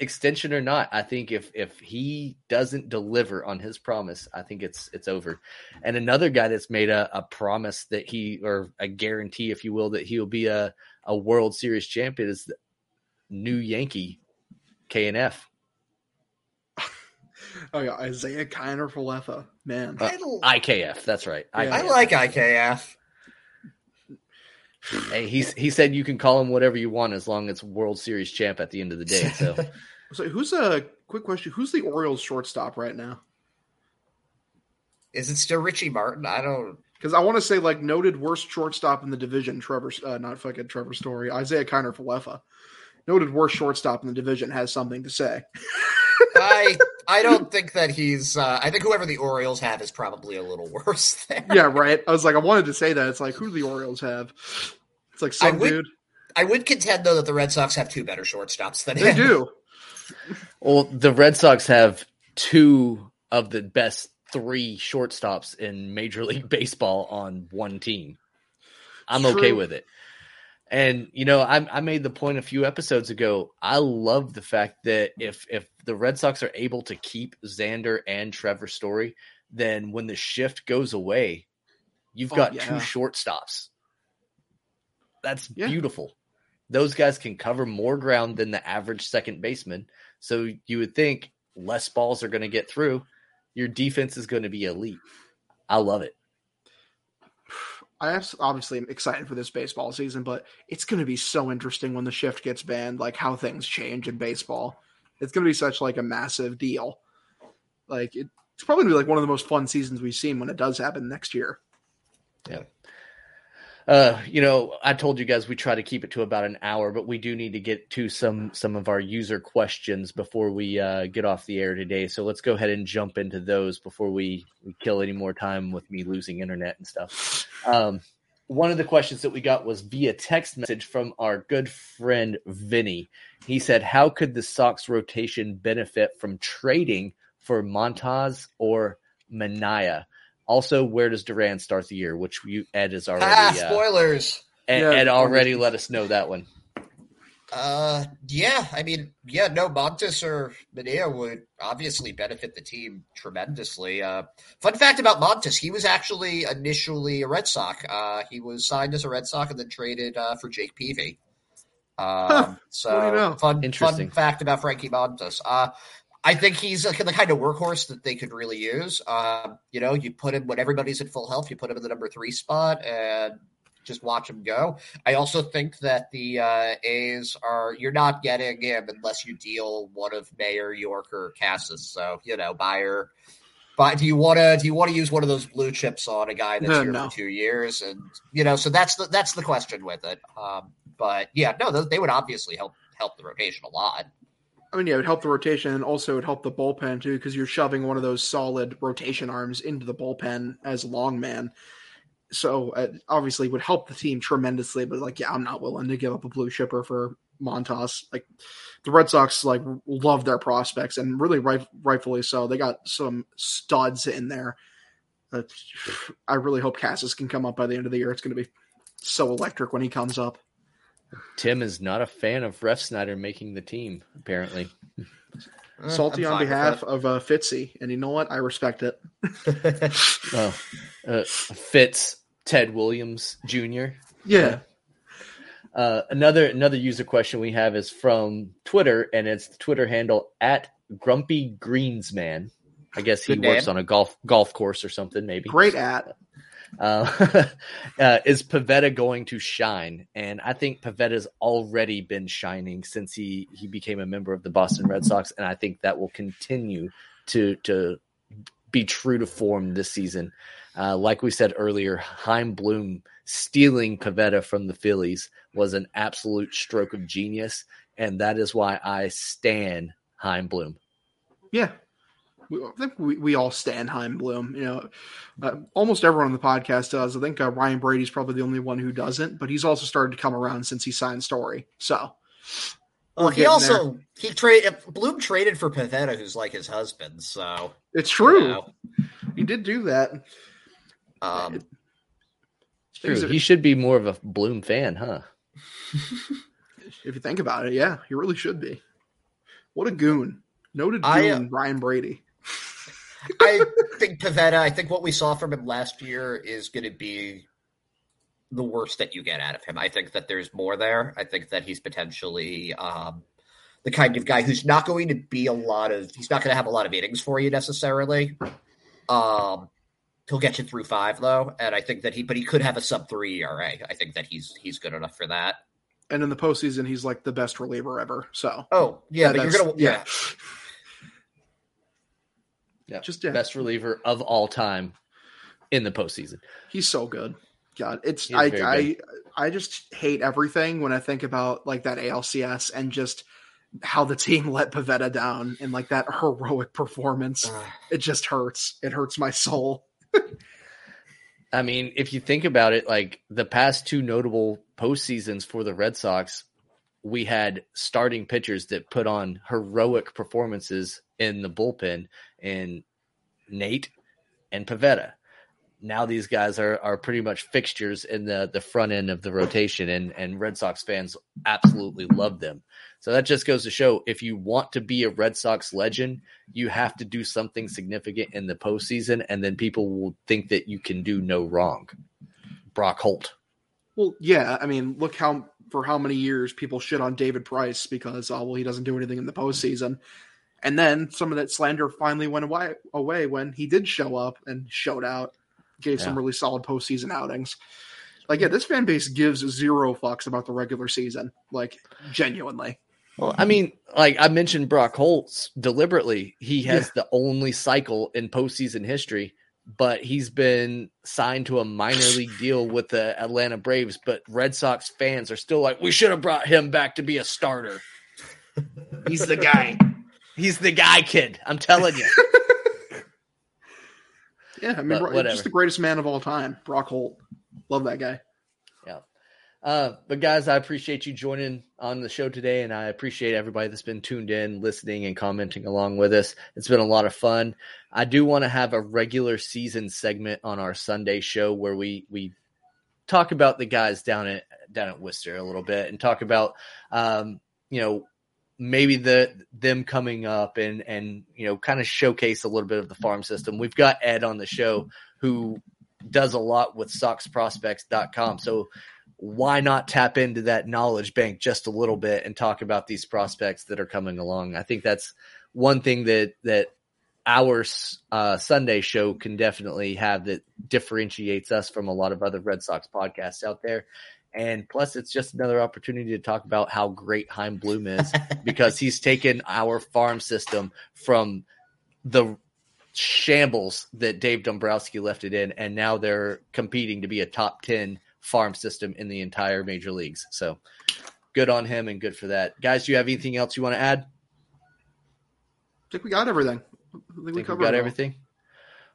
extension or not, I think if if he doesn't deliver on his promise, I think it's it's over. And another guy that's made a, a promise that he or a guarantee, if you will, that he'll be a, a World Series champion is the new Yankee KNF.
oh yeah, Isaiah Kiner Falefa, man.
Uh, IKF, that's right.
I
IKF.
like IKF.
Hey, he's he said you can call him whatever you want as long as it's World Series champ at the end of the day. So
So who's a quick question? Who's the Orioles shortstop right now?
Is it still Richie Martin? I don't.
Because I want to say like noted worst shortstop in the division. Trevor, uh, not fucking Trevor Story. Isaiah Kiner Falefa, noted worst shortstop in the division, has something to say.
I I don't think that he's. Uh, I think whoever the Orioles have is probably a little worse. There.
yeah, right. I was like, I wanted to say that. It's like who do the Orioles have? It's like
I
some
would-
dude.
I would contend though that the Red Sox have two better shortstops than
They
him.
do.
Well, the Red Sox have two of the best three shortstops in Major League Baseball on one team. I'm
True.
okay with it. And you know, I, I made the point a few episodes ago. I love the fact that if if the Red Sox are able to keep Xander and Trevor Story, then when the shift goes away, you've
Oh,
got
yeah.
two shortstops. That's
Yeah.
beautiful. those guys can cover more ground than the average second baseman. So you would think less balls are going to get through. Your defense is going to be elite. I love it.
I obviously am excited for this baseball season, but it's going to be so interesting when the shift gets banned, like how things change in baseball. It's going to be such like a massive deal. Like it, it's probably going to be like one of the most fun seasons we've seen when it does happen next year.
Yeah. Uh, you know, I told you guys we try to keep it to about an hour, but we do need to get to some some of our user questions before we uh, get off the air today. So let's go ahead and jump into those before we, we kill any more time with me losing internet and stuff. Um, one of the questions that we got was via text message from our good friend Vinny. He said, "How could the Sox rotation benefit from trading for Montas or Manaea?" Also, where does Duran start the year? Which you Ed is already
Ah,
uh,
spoilers.
Ed,
Yeah,
Ed already let us know that one.
Uh, yeah, I mean, yeah, no, Montas or Manaea would obviously benefit the team tremendously. Uh, fun fact about Montas, he was actually initially a Red Sox. Uh, he was signed as a Red Sox and then traded uh, for Jake Peavy. Um, so
what do you know?
fun,
Interesting.
fun fact about Frankie Montas. Uh, I think he's uh, the kind of workhorse that they could really use. Um, you know, you put him when everybody's in full health, you put him in the number three spot and just watch him go. I also think that the uh, A's are you're not getting him unless you deal one of Mayer, Yorke, or Casas. So you know, buyer. But do you want to do you want to use one of those blue chips on a guy that's
No,
here
no.
for two years? And you know, so that's the that's the question with it. Um, but yeah, no, they would obviously help help the rotation a lot.
I mean, yeah, it would help the rotation and also it would help the bullpen too, because you're shoving one of those solid rotation arms into the bullpen as long man. So uh, obviously would help the team tremendously. But like, yeah, I'm not willing to give up a blue shipper for Montas. Like the Red Sox like love their prospects and really right, rightfully so. They got some studs in there. I really hope Casas can come up by the end of the year. It's going to be so electric when he comes up.
Tim is not a fan of Refsnyder making the team, apparently.
Eh,
Salty
I'm
on behalf of uh, Fitzy, and you know what? I respect it.
Oh, uh, Fitz Ted Williams Jr.
Yeah.
Uh, another another user question we have is from Twitter, and it's the Twitter handle at Grumpy Greensman. I guess he
Good
works
name.
on a golf golf course or something, maybe.
Great at.
Uh, uh, is Pivetta going to shine? And I think Pivetta's already been shining since he he became a member of the Boston Red Sox, and I think that will continue to to be true to form this season. Uh, like we said earlier, Chaim Bloom stealing Pivetta from the Phillies was an absolute stroke of genius, and that is why I stand Chaim Bloom.
Yeah. We, I think we, we all stand Chaim Bloom. You know, uh, almost everyone on the podcast does. I think uh, Ryan Brady's probably the only one who doesn't, but he's also started to come around since he signed Story. So
Well, he also
there.
he traded Bloom traded for Pivetta, who's like his husband. So
it's true.
you know,
He did do that.
um,
True.
Are-
He should be more of a Bloom fan, huh?
If you think about it, yeah, he really should be. What a goon. Noted goon,
I, uh,
Ryan Brady.
I think Pivetta. I think what we saw from him last year is going to be the worst that you get out of him. I think that there's more there. I think that he's potentially um, the kind of guy who's not going to be a lot of. He's not going to have a lot of innings for you necessarily. Um, he'll get you through five though, and I think that he. But he could have a sub three ERA. I think that he's he's good enough for that.
And in the postseason, he's like the best reliever ever. So
Oh yeah, but you're gonna yeah.
Yeah,
Just, yeah.
best reliever of all time in the postseason.
He's so good. God, it's I I. I just hate everything when I think about like that ALCS and just how the team let Pivetta down and like that heroic performance. it just hurts. It hurts my soul.
I mean, if you think about it, like the past two notable postseasons for the Red Sox, we had starting pitchers that put on heroic performances in the bullpen, and Nate and Pivetta. Now these guys are are pretty much fixtures in the the front end of the rotation, and and Red Sox fans absolutely love them. So that just goes to show if you want to be a Red Sox legend, you have to do something significant in the postseason, and then people will think that you can do no wrong. Brock Holt.
Well, yeah, I mean, look how for how many years people shit on David Price because oh well he doesn't do anything in the postseason, and then some of that slander finally went away away when he did show up and showed out, gave some really solid postseason outings. Like yeah, this fan base gives zero fucks about the regular season, like genuinely.
Well, I mean, like I mentioned Brock Holtz deliberately. He has the only cycle in postseason history, but he's been signed to a minor league deal with the Atlanta Braves. But Red Sox fans are still like, we should have brought him back to be a starter. He's the guy. He's the guy, kid. I'm telling you.
Yeah, I mean,
But
Brock- just the greatest man of all time, Brock Holt. Love that guy.
Uh, but guys, I appreciate you joining on the show today, and I appreciate everybody that's been tuned in, listening, and commenting along with us. It's been a lot of fun. I do want to have a regular season segment on our Sunday show where we we talk about the guys down at down at Worcester a little bit and talk about um, you know maybe the them coming up and and you know kind of showcase a little bit of the farm system. We've got Ed on the show who does a lot with soxprospects.com. So why not tap into that knowledge bank just a little bit and talk about these prospects that are coming along? I think that's one thing that that our uh, Sunday show can definitely have that differentiates us from a lot of other Red Sox podcasts out there. And plus, it's just another opportunity to talk about how great Chaim Bloom is because he's taken our farm system from the shambles that Dave Dombrowski left it in, and now they're competing to be a top 10 farm system in the entire major leagues. So good on him and good for that. Guys, do you have anything else you want to add?
I think we got everything. I think, we
Think we
covered
got everything?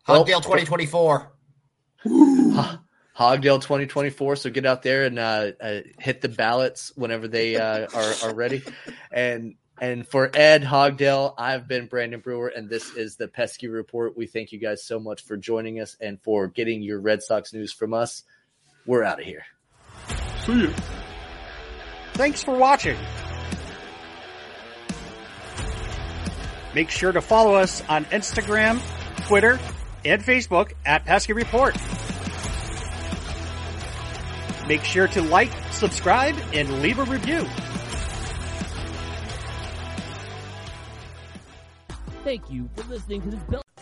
Hogdale 2024.
Hogdale 2024. So get out there and uh, uh, hit the ballots whenever they uh, are, are ready. And and for Ed Hogdale, I've been Brandon Brewer, and this is the Pesky Report. We thank you guys so much for joining us and for getting your Red Sox news from us. We're out of here.
See you.
Thanks for watching. Make sure to follow us on Instagram, Twitter, and Facebook at Pesky Report. Make sure to like, subscribe, and leave a review.
Thank you for listening to this Bill.